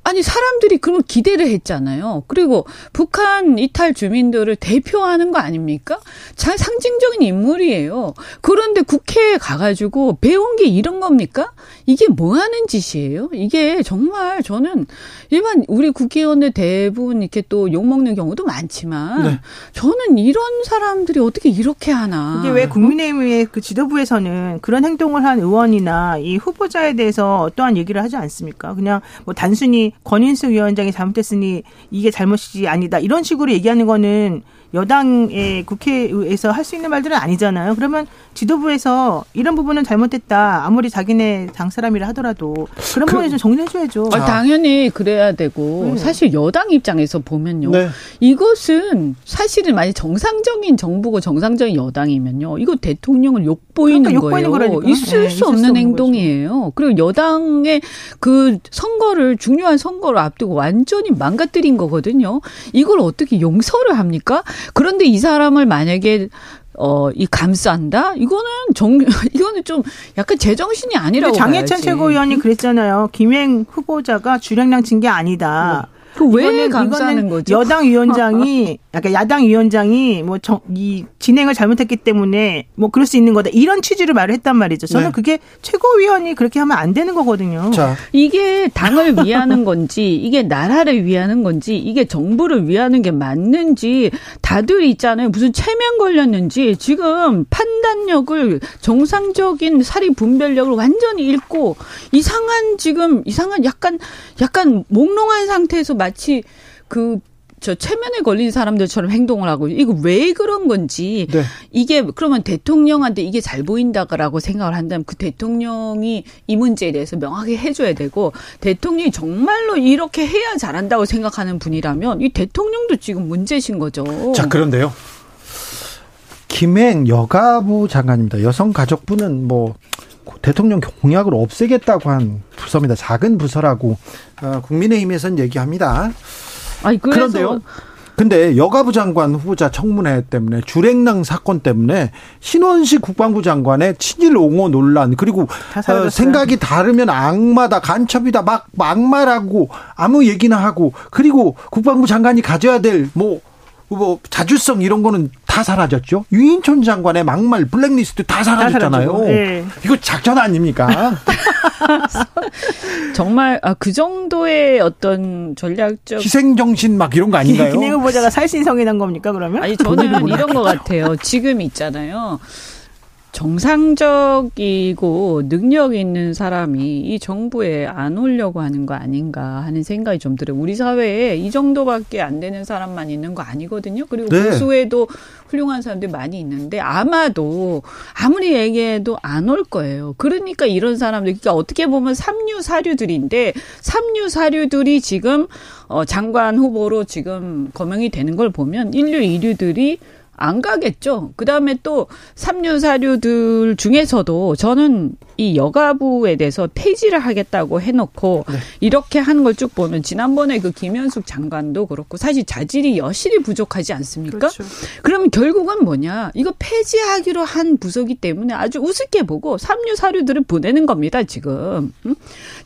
아니, 사람들이 그런 기대를 했잖아요. 그리고 북한 이탈 주민들을 대표하는 거 아닙니까? 자, 상징적인 인물이에요. 그런데 국회에 가가지고 배운 게 이런 겁니까? 이게 뭐 하는 짓이에요? 이게 정말 저는 일반 우리 국회의원들 대부분 이렇게 또 욕 먹는 경우도 많지만 네. 저는 이런 사람들이 어떻게 이렇게 하나. 이게 왜 국민의힘의 그 지도부에서는 그런 행동을 한 의원이나 이 후보자에 대해서 어떠한 얘기를 하지 않습니까? 그냥 뭐 단순히 권인수 위원장이 잘못했으니 이게 잘못이지 아니다. 이런 식으로 얘기하는 거는 여당의 국회에서 할 수 있는 말들은 아니잖아요. 그러면 지도부에서 이런 부분은 잘못됐다. 아무리 자기네 당 사람이라 하더라도 그런 부분에 좀 정리해줘야죠. 아, 당연히 그래야 되고 음. 사실 여당 입장에서 보면요. 네. 이것은 사실은 만약 정상적인 정부고 정상적인 여당이면요. 이거 대통령을 욕보이는 그러니까 욕보이는 거예요. 거라니까. 있을 네, 수 있을 수 없는 없는 행동이에요. 그리고 여당의 그 선거를 중요한 선거를 앞두고 완전히 망가뜨린 거거든요. 이걸 어떻게 용서를 합니까? 그런데 이 사람을 만약에 어, 이 감싼다? 이거는 정, 이거는 좀 약간 제정신이 아니라고 장혜찬 봐야지. 최고위원이 그랬잖아요. 김행 후보자가 주량량 친게 아니다. 그왜 이거는- 감싸는 거죠? 여당 위원장이, 약간 야당 위원장이 뭐 정, 이 진행을 잘못했기 때문에 뭐 그럴 수 있는 거다. 이런 취지로 말을 했단 말이죠. 저는 네. 그게 최고위원이 그렇게 하면 안 되는 거거든요. 자, 이게 당을 위하는 건지 이게 나라를 위하는 건지 이게 정부를 위하는 게 맞는지 다들 있잖아요. 무슨 체면 걸렸는지 지금 판단력을 정상적인 사리 분별력을 완전히 잃고 이상한 지금 이상한 약간 약간 몽롱한 상태에서 마치 그저 체면에 걸린 사람들처럼 행동을 하고 이거 왜 그런 건지 네. 이게 그러면 대통령한테 이게 잘 보인다라고 생각을 한다면 그 대통령이 이 문제에 대해서 명확히 해줘야 되고 대통령이 정말로 이렇게 해야 잘한다고 생각하는 분이라면 이 대통령도 지금 문제신 거죠. 자, 그런데요. 김행 여가부 장관입니다. 여성가족부는 뭐 대통령 공약을 없애겠다고 한 부서입니다. 작은 부서라고 어, 국민의힘에서는 얘기합니다. 아니 그런데요? 근데 여가부 장관 후보자 청문회 때문에 주랭랑 사건 때문에 신원식 국방부 장관의 친일 옹호 논란 그리고 어, 생각이 다르면 악마다 간첩이다 막 막말하고 아무 얘기나 하고 그리고 국방부 장관이 가져야 될뭐 뭐 자주성 이런 거는 다 사라졌죠. 유인촌 장관의 막말 블랙리스트 다 사라졌잖아요. 다 네. 이거 작전 아닙니까? 정말 아, 그 정도의 어떤 전략적 희생 정신 막 이런 거 아닌가요? 김행 후보자가 살신성인한 겁니까 그러면? 아니 저는 이런 것 같아요. 지금 있잖아요. 정상적이고 능력 있는 사람이 이 정부에 안 오려고 하는 거 아닌가 하는 생각이 좀 들어요. 우리 사회에 이 정도밖에 안 되는 사람만 있는 거 아니거든요. 그리고 네. 보수에도 훌륭한 사람들이 많이 있는데 아마도 아무리 얘기해도 안 올 거예요. 그러니까 이런 사람들, 그러니까 어떻게 보면 삼류 사류들인데 삼류 사류들이 지금 어 장관 후보로 지금 거명이 되는 걸 보면 인류 이류들이 안 가겠죠. 그 다음에 또 삼류 사류들 중에서도 저는 이 여가부에 대해서 폐지를 하겠다고 해놓고 네. 이렇게 하는 걸쭉 보면 지난번에 그 김현숙 장관도 그렇고 사실 자질이 여실히 부족하지 않습니까? 그렇죠. 그러면 결국은 뭐냐? 이거 폐지하기로 한 부서기 때문에 아주 우습게 보고 삼류 사류들을 보내는 겁니다. 지금. 음?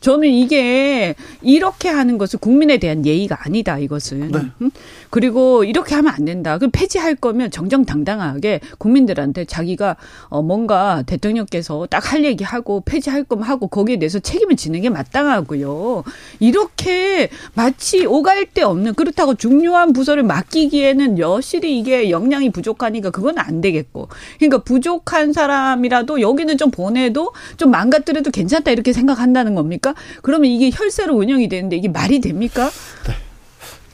저는 이게 이렇게 하는 것은 국민에 대한 예의가 아니다. 이것은. 네. 음? 그리고 이렇게 하면 안 된다. 그 폐지할 거면 정정당당하게 국민들한테 자기가 어 뭔가 대통령께서 딱 할 얘기 하고 폐지할 거면 하고 거기에 대해서 책임을 지는 게 마땅하고요. 이렇게 마치 오갈 데 없는 그렇다고 중요한 부서를 맡기기에는 여실히 이게 역량이 부족하니까 그건 안 되겠고. 그러니까 부족한 사람이라도 여기는 좀 보내도 좀 망가뜨려도 괜찮다 이렇게 생각한다는 겁니까? 그러면 이게 혈세로 운영이 되는데 이게 말이 됩니까? 네.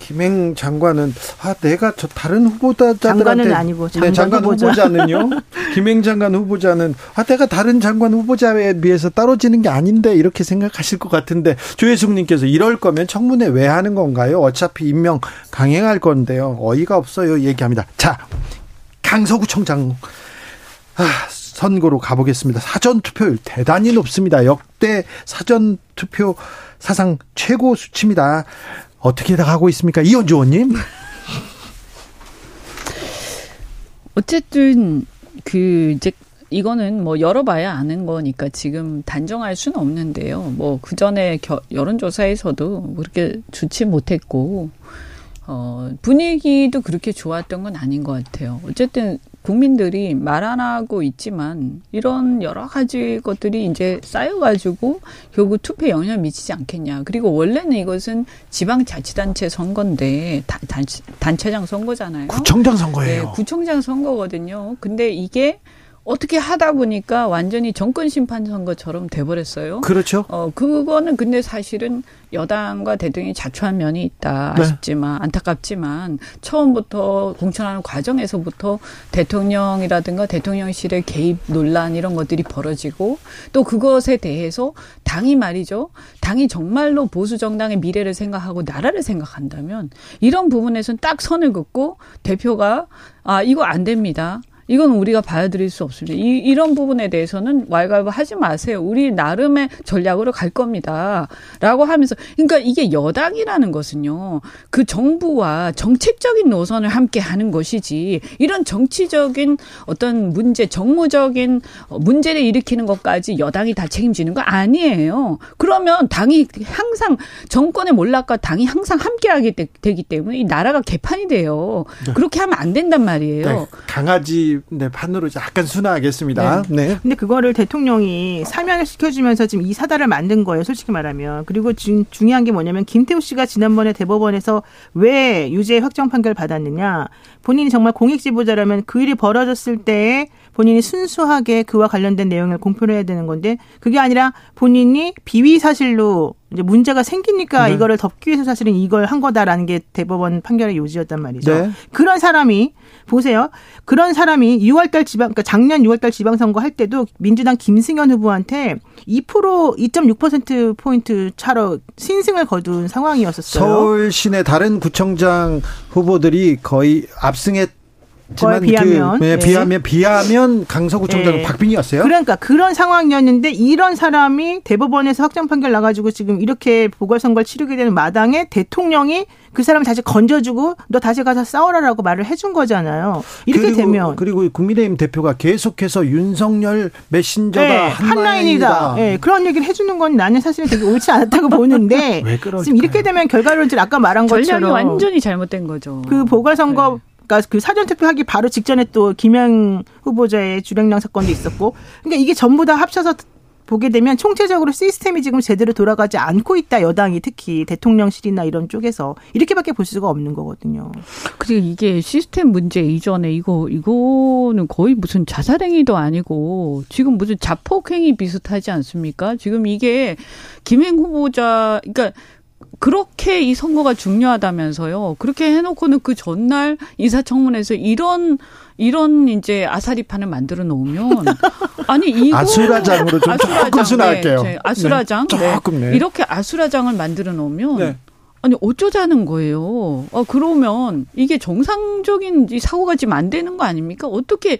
김행 장관은 아 내가 저 다른 후보자들한테 장관은 아니고 장관, 네, 장관 후보자. 후보자는요. 김행 장관 후보자는 아 내가 다른 장관 후보자에 비해서 떨어지는 게 아닌데 이렇게 생각하실 것 같은데 조혜숙님께서 이럴 거면 청문회 왜 하는 건가요? 어차피 임명 강행할 건데요. 어이가 없어요. 얘기합니다. 자 강서구청장 아, 선거로 가보겠습니다. 사전 투표율 대단히 높습니다. 역대 사전 투표 사상 최고 수치입니다. 어떻게 가고 있습니까? 이현주 의원님. 어쨌든 그 이제 이거는 뭐 열어봐야 아는 거니까 지금 단정할 수는 없는데요. 뭐 그 전에 여론조사에서도 그렇게 좋지 못했고 어 분위기도 그렇게 좋았던 건 아닌 것 같아요. 어쨌든 국민들이 말 안 하고 있지만 이런 여러 가지 것들이 이제 쌓여가지고 결국 투표에 영향을 미치지 않겠냐. 그리고 원래는 이것은 지방자치단체 선거인데 단, 단, 체장 선거잖아요. 구청장 선거예요. 네, 구청장 선거거든요. 근데 이게 어떻게 하다 보니까 완전히 정권 심판 선거처럼 돼버렸어요. 그렇죠. 어 그거는 근데 사실은 여당과 대통령이 자초한 면이 있다 네. 아쉽지만 네. 안타깝지만 처음부터 공천하는 과정에서부터 대통령이라든가 대통령실의 개입 논란 이런 것들이 벌어지고 또 그것에 대해서 당이 말이죠. 당이 정말로 보수 정당의 미래를 생각하고 나라를 생각한다면 이런 부분에서는 딱 선을 긋고 대표가 아 이거 안 됩니다. 이건 우리가 봐드릴 수 없습니다. 이, 이런 부분에 대해서는 왈가왈부 하지 마세요. 우리 나름의 전략으로 갈 겁니다. 라고 하면서, 그러니까 이게 여당이라는 것은요, 그 정부와 정책적인 노선을 함께 하는 것이지, 이런 정치적인 어떤 문제, 정무적인 문제를 일으키는 것까지 여당이 다 책임지는 거 아니에요. 그러면 당이 항상, 정권의 몰락과 당이 항상 함께 하게 되 기 때문에 이 나라가 개판이 돼요. 네. 그렇게 하면 안 된단 말이에요. 네. 강아지 네, 판으로 약간 순화하겠습니다. 네. 네. 근데 그거를 대통령이 사면을 시켜주면서 지금 이 사달을 만든 거예요. 솔직히 말하면. 그리고 지금 중요한 게 뭐냐면 김태우 씨가 지난번에 대법원에서 왜 유죄 확정 판결을 받았느냐. 본인이 정말 공익 지보자라면 그 일이 벌어졌을 때 본인이 순수하게 그와 관련된 내용을 공표를 해야 되는 건데 그게 아니라 본인이 비위 사실로 이제 문제가 생기니까 네. 이거를 덮기 위해서 사실은 이걸 한 거다라는 게 대법원 판결의 요지였단 말이죠. 네. 그런 사람이 보세요. 그런 사람이 6월달 지방, 그러니까 작년 6월달 지방선거 할 때도 민주당 김승현 후보한테 2% 2.6% 포인트 차로 신승을 거둔 상황이었었어요. 서울 시내 다른 구청장 후보들이 거의 압승했 거에 비하면 그, 네, 예. 비하면 비하면 강서구청장 예. 박빙이었어요. 그러니까 그런 상황이었는데 이런 사람이 대법원에서 확정 판결 나가지고 지금 이렇게 보궐선거를 치르게 되는 마당에 대통령이 그 사람을 다시 건져주고 너 다시 가서 싸워라라고 말을 해준 거잖아요. 이렇게 그리고, 되면 그리고 국민의힘 대표가 계속해서 윤석열 메신저다 네, 한라인이다. 한라인이다. 예, 그런 얘기를 해주는 건 나는 사실은 되게 옳지 않았다고 보는데? 지금 이렇게 되면 결과론적으로 아까 말한 전략이 것처럼 완전히 잘못된 거죠. 그 보궐선거 그러니까 그 사전 투표하기 바로 직전에 또 김영 후보자의 주랭랑 사건도 있었고 그러니까 이게 전부 다 합쳐서 보게 되면 총체적으로 시스템이 지금 제대로 돌아가지 않고 있다 여당이 특히 대통령실이나 이런 쪽에서 이렇게밖에 볼 수가 없는 거거든요. 그리고 이게 시스템 문제 이전에 이거 이거는 거의 무슨 자살행위도 아니고 지금 무슨 자폭행위 비슷하지 않습니까? 지금 이게 김행 후보자 그러니까 그렇게 이 선거가 중요하다면서요. 그렇게 해놓고는 그 전날 인사청문회에서 이런 이런 이제 아사리판을 만들어 놓으면 아니 이거 아수라장으로 좀 조금 순화할게요. 네, 아수라장 네, 조금, 네. 이렇게 아수라장을 만들어 놓으면 네. 아니 어쩌자는 거예요. 아 그러면 이게 정상적인 이 사고가 지금 안 되는 거 아닙니까? 어떻게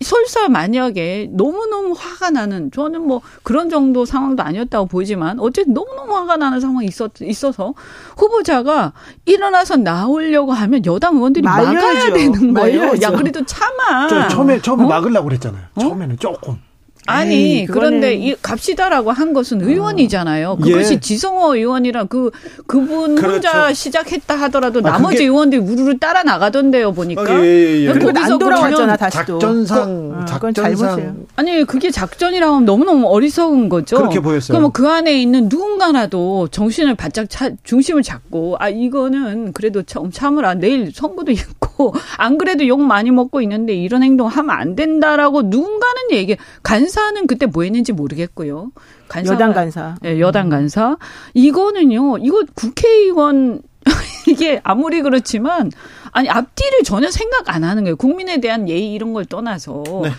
설사 만약에 너무너무 화가 나는 저는 뭐 그런 정도 상황도 아니었다고 보이지만 어쨌든 너무너무 화가 나는 상황이 있었, 있어서 후보자가 일어나서 나오려고 하면 여당 의원들이 막아야 말려야죠. 되는 거예요. 말려야죠. 야 그래도 참아. 저 처음에 처음에 어? 막으려고 그랬잖아요. 처음에는 조금. 아니 에이, 그런데 이 갑시다라고 한 것은 의원이잖아요. 그것이 예. 지성호 의원이랑 그 그분 혼자 그렇죠. 시작했다 하더라도 아, 나머지 그게- 의원들이 우르르 따라 나가던데요 보니까. 아, 예, 예, 예. 그리고 안 돌아왔잖아 그러면 다시 또. 작전상 어, 잘 보세요. 작전상 아니 그게 작전이라고 하면 너무 너무 어리석은 거죠. 그렇게 보였어요. 그럼 그 안에 있는 누군가라도 정신을 바짝 차, 중심을 잡고 아 이거는 그래도 참 참으라 내일 선거도 있고 안 그래도 욕 많이 먹고 있는데 이런 행동 하면 안 된다라고 누군가는 얘기 간 사는 그때 뭐 했는지 모르겠고요. 간사가- 여당 간사. 예, 여당 간사. 이거는요, 이거 국회의원, 이게 아무리 그렇지만, 아니, 앞뒤를 전혀 생각 안 하는 거예요. 국민에 대한 예의 이런 걸 떠나서. 네.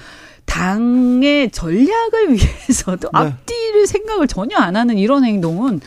당의 전략을 위해서도 네. 앞뒤를 생각을 전혀 안 하는 이런 행동은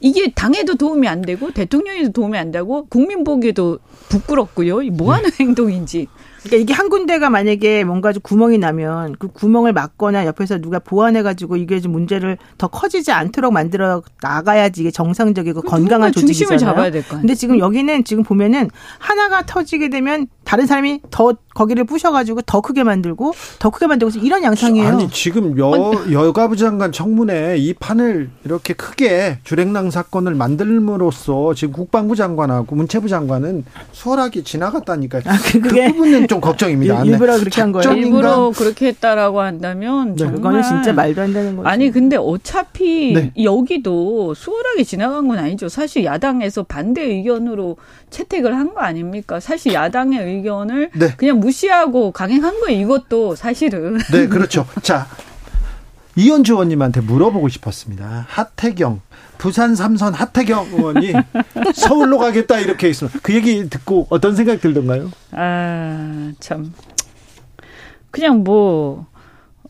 이게 당에도 도움이 안 되고 대통령에도 도움이 안 되고 국민 보기에도 부끄럽고요. 이뭐 하는 네. 행동인지. 그러니까 이게 한 군데가 만약에 뭔가 좀 구멍이 나면 그 구멍을 막거나 옆에서 누가 보완해가지고 이게 좀 문제를 더 커지지 않도록 만들어 나가야지 이게 정상적이고 건강한 누군가 중심을 조직이잖아요. 잡아야 될 거 아니에요. 근데 지금 여기는 지금 보면은 하나가 터지게 되면 다른 사람이 더 거기를 부셔가지고 더 크게 만들고 더 크게 만들고. 이런 양상이에요. 아니 지금 여 여가부 장관 청문회 이 판을 이렇게 크게 주랭랑 사건을 만들므로써 지금 국방부 장관하고 문체부 장관은 수월하게 지나갔다니까요. 그- 그 부분은 좀 걱정입니다. 일- 일부러 그렇게 한 거예요? 일부러 그렇게 했다라고 한다면 네. 정말 그거는 진짜 말도 안 되는 거죠. 아니 근데 어차피 네. 여기도 수월하게 지나간 건 아니죠. 사실 야당에서 반대 의견으로 채택을 한 거 아닙니까? 사실 야당의 의견을 네. 그냥 무시하고 강행한 거예요. 이것도 사실은. 네, 그렇죠. 자, 이현주 의원님한테 물어보고 싶었습니다. 하태경, 부산 삼선 하태경 의원이 서울로 가겠다 이렇게 있으면 그 얘기 듣고 어떤 생각 들던가요? 아 참. 그냥 뭐.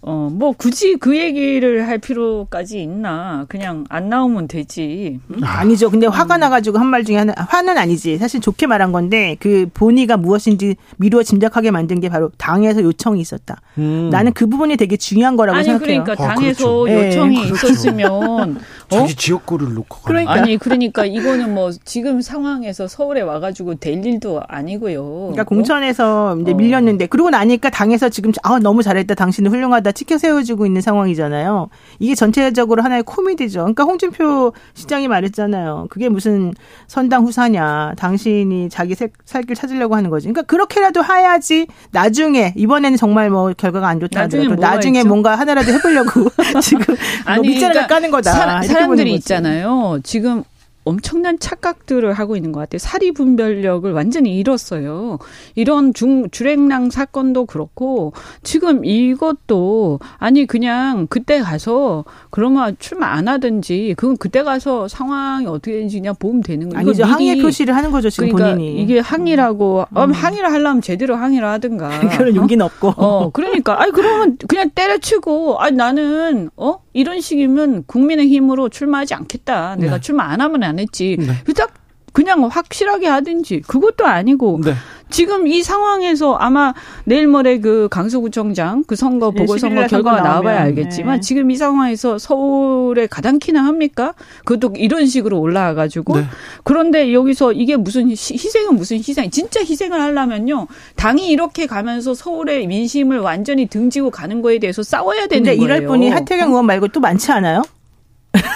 어, 뭐, 굳이 그 얘기를 할 필요까지 있나. 그냥 안 나오면 되지. 음? 아니죠. 근데 화가 나가지고 한 말 중에 하나, 화는 아니지. 사실 좋게 말한 건데, 그 본의가 무엇인지 미루어 짐작하게 만든 게 바로 당에서 요청이 있었다. 음. 나는 그 부분이 되게 중요한 거라고 아니, 생각해요. 그러니까 아, 당에서 그렇죠. 요청이 예, 그렇죠. 있었으면, 어? 자기 지역구를 놓고 그러니까. 아니 그러니까 이거는 뭐 지금 상황에서 서울에 와가지고 될 일도 아니고요. 그러니까 공천에서 이제 어. 밀렸는데 그러고 나니까 당에서 지금 아 너무 잘했다 당신은 훌륭하다 치켜 세워주고 있는 상황이잖아요. 이게 전체적으로 하나의 코미디죠. 그러니까 홍준표 시장이 말했잖아요. 그게 무슨 선당 후사냐. 당신이 자기 살, 살길 찾으려고 하는 거지. 그러니까 그렇게라도 해야지 나중에 이번에는 정말 뭐 결과가 안 좋다 나중에 하더라도 나중에 있죠? 뭔가 하나라도 해보려고 지금 뭐 밑자락을 까는 거다. 사, 거지. 있잖아요. 지금 엄청난 착각들을 하고 있는 것 같아요. 사리 분별력을 완전히 잃었어요. 이런 중 주랭랑 사건도 그렇고 지금 이것도 아니 그냥 그때 가서 그러면 출마 안 하든지 그건 그때 가서 상황이 어떻게 되는지 그냥 보면 되는 거예요. 아니죠. 항의 표시를 하는 거죠 지금 그러니까 본인이. 이게 항의라고 음. 항의를 하려면 제대로 항의를 하든가. 그런 용기는 없고. 어, 그러니까, 아니, 그러면 그냥 때려치고, 아니, 나는, 어? 이런 식이면 국민의힘으로 출마하지 않겠다. 내가 네. 출마 안 하면 안 했지. 네. 딱 그냥 확실하게 하든지 그것도 아니고 네. 지금 이 상황에서 아마 내일 모레 그 강서구청장 그 선거 네, 보궐선거 11일 결과가 선거 나와봐야 알겠지만 네. 지금 이 상황에서 서울에 가당키나 합니까? 그것도 이런 식으로 올라와가지고 네. 그런데 여기서 이게 무슨 희- 희생은 무슨 희생? 진짜 희생을 하려면요 당이 이렇게 가면서 서울의 민심을 완전히 등지고 가는 거에 대해서 싸워야 되는 근데 거예요. 이럴 분이 하태경 의원 말고 또 많지 않아요?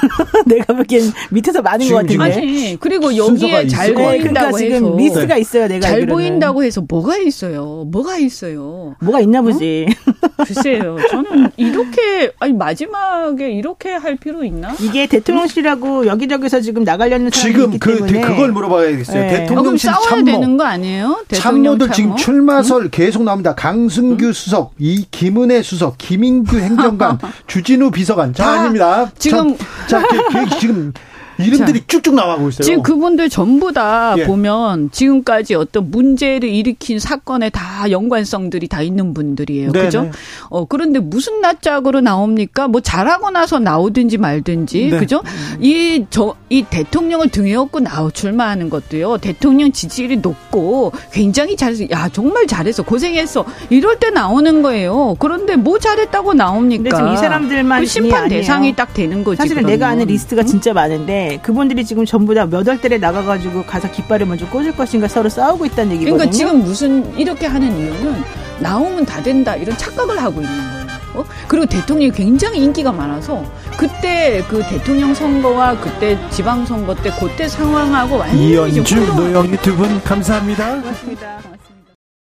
내가 보기엔 밑에서 많은 지금, 것 같은데. 아니 그리고 여기에 잘. 네, 그러니까 보인다고 지금 해서 리스트가 있어요. 내가 잘 알기로는. 보인다고 해서 뭐가 있어요? 뭐가 있어요? 뭐가 있나 보지. 글쎄요. 저는 이렇게 아니 마지막에 이렇게 할 필요 있나? 이게 대통령실하고 여기저기서 지금 나가려는 사람이 지금 있기 그 때문에 그걸 물어봐야겠어요. 네. 어, 대통령실 싸워야 참모 되는 거 아니에요? 대통령 참모들 지금 참모? 출마설 계속 나옵니다. 강승규 수석, 이 김은혜 수석, 김인규 행정관, 주진우 비서관. 자, 다 아닙니다. 지금- 자, 자, 그- 그- 지금 이름들이 쭉쭉 나가고 있어요. 지금 그분들 전부 다 예. 보면 지금까지 어떤 문제를 일으킨 사건에 다 연관성들이 다 있는 분들이에요. 네, 그죠? 네. 어, 그런데 무슨 낯짝으로 나옵니까? 뭐 잘하고 나서 나오든지 말든지. 네. 그죠? 이, 저, 이 대통령을 등에 업고 나오 출마하는 것도요. 대통령 지지율이 높고 굉장히 잘했어. 야, 정말 잘했어. 고생했어. 이럴 때 나오는 거예요. 그런데 뭐 잘했다고 나옵니까? 근데 지금 이 사람들만 그 심판. 대상이 딱 되는 거지. 사실은 그러면. 내가 아는 리스트가 진짜 많은데 그분들이 지금 전부 다 몇 월달에 나가가지고 가서 깃발을 먼저 꽂을 것인가 서로 싸우고 있다는 얘기거든요. 그러니까 지금 무슨 이렇게 하는 이유는 나오면 다 된다 이런 착각을 하고 있는 거예요. 어? 그리고 대통령이 굉장히 인기가 많아서 그때 그 대통령 선거와 그때 지방 선거 때 그때 상황하고 완전히 이연주, 노영희 두분 감사합니다. 고맙습니다.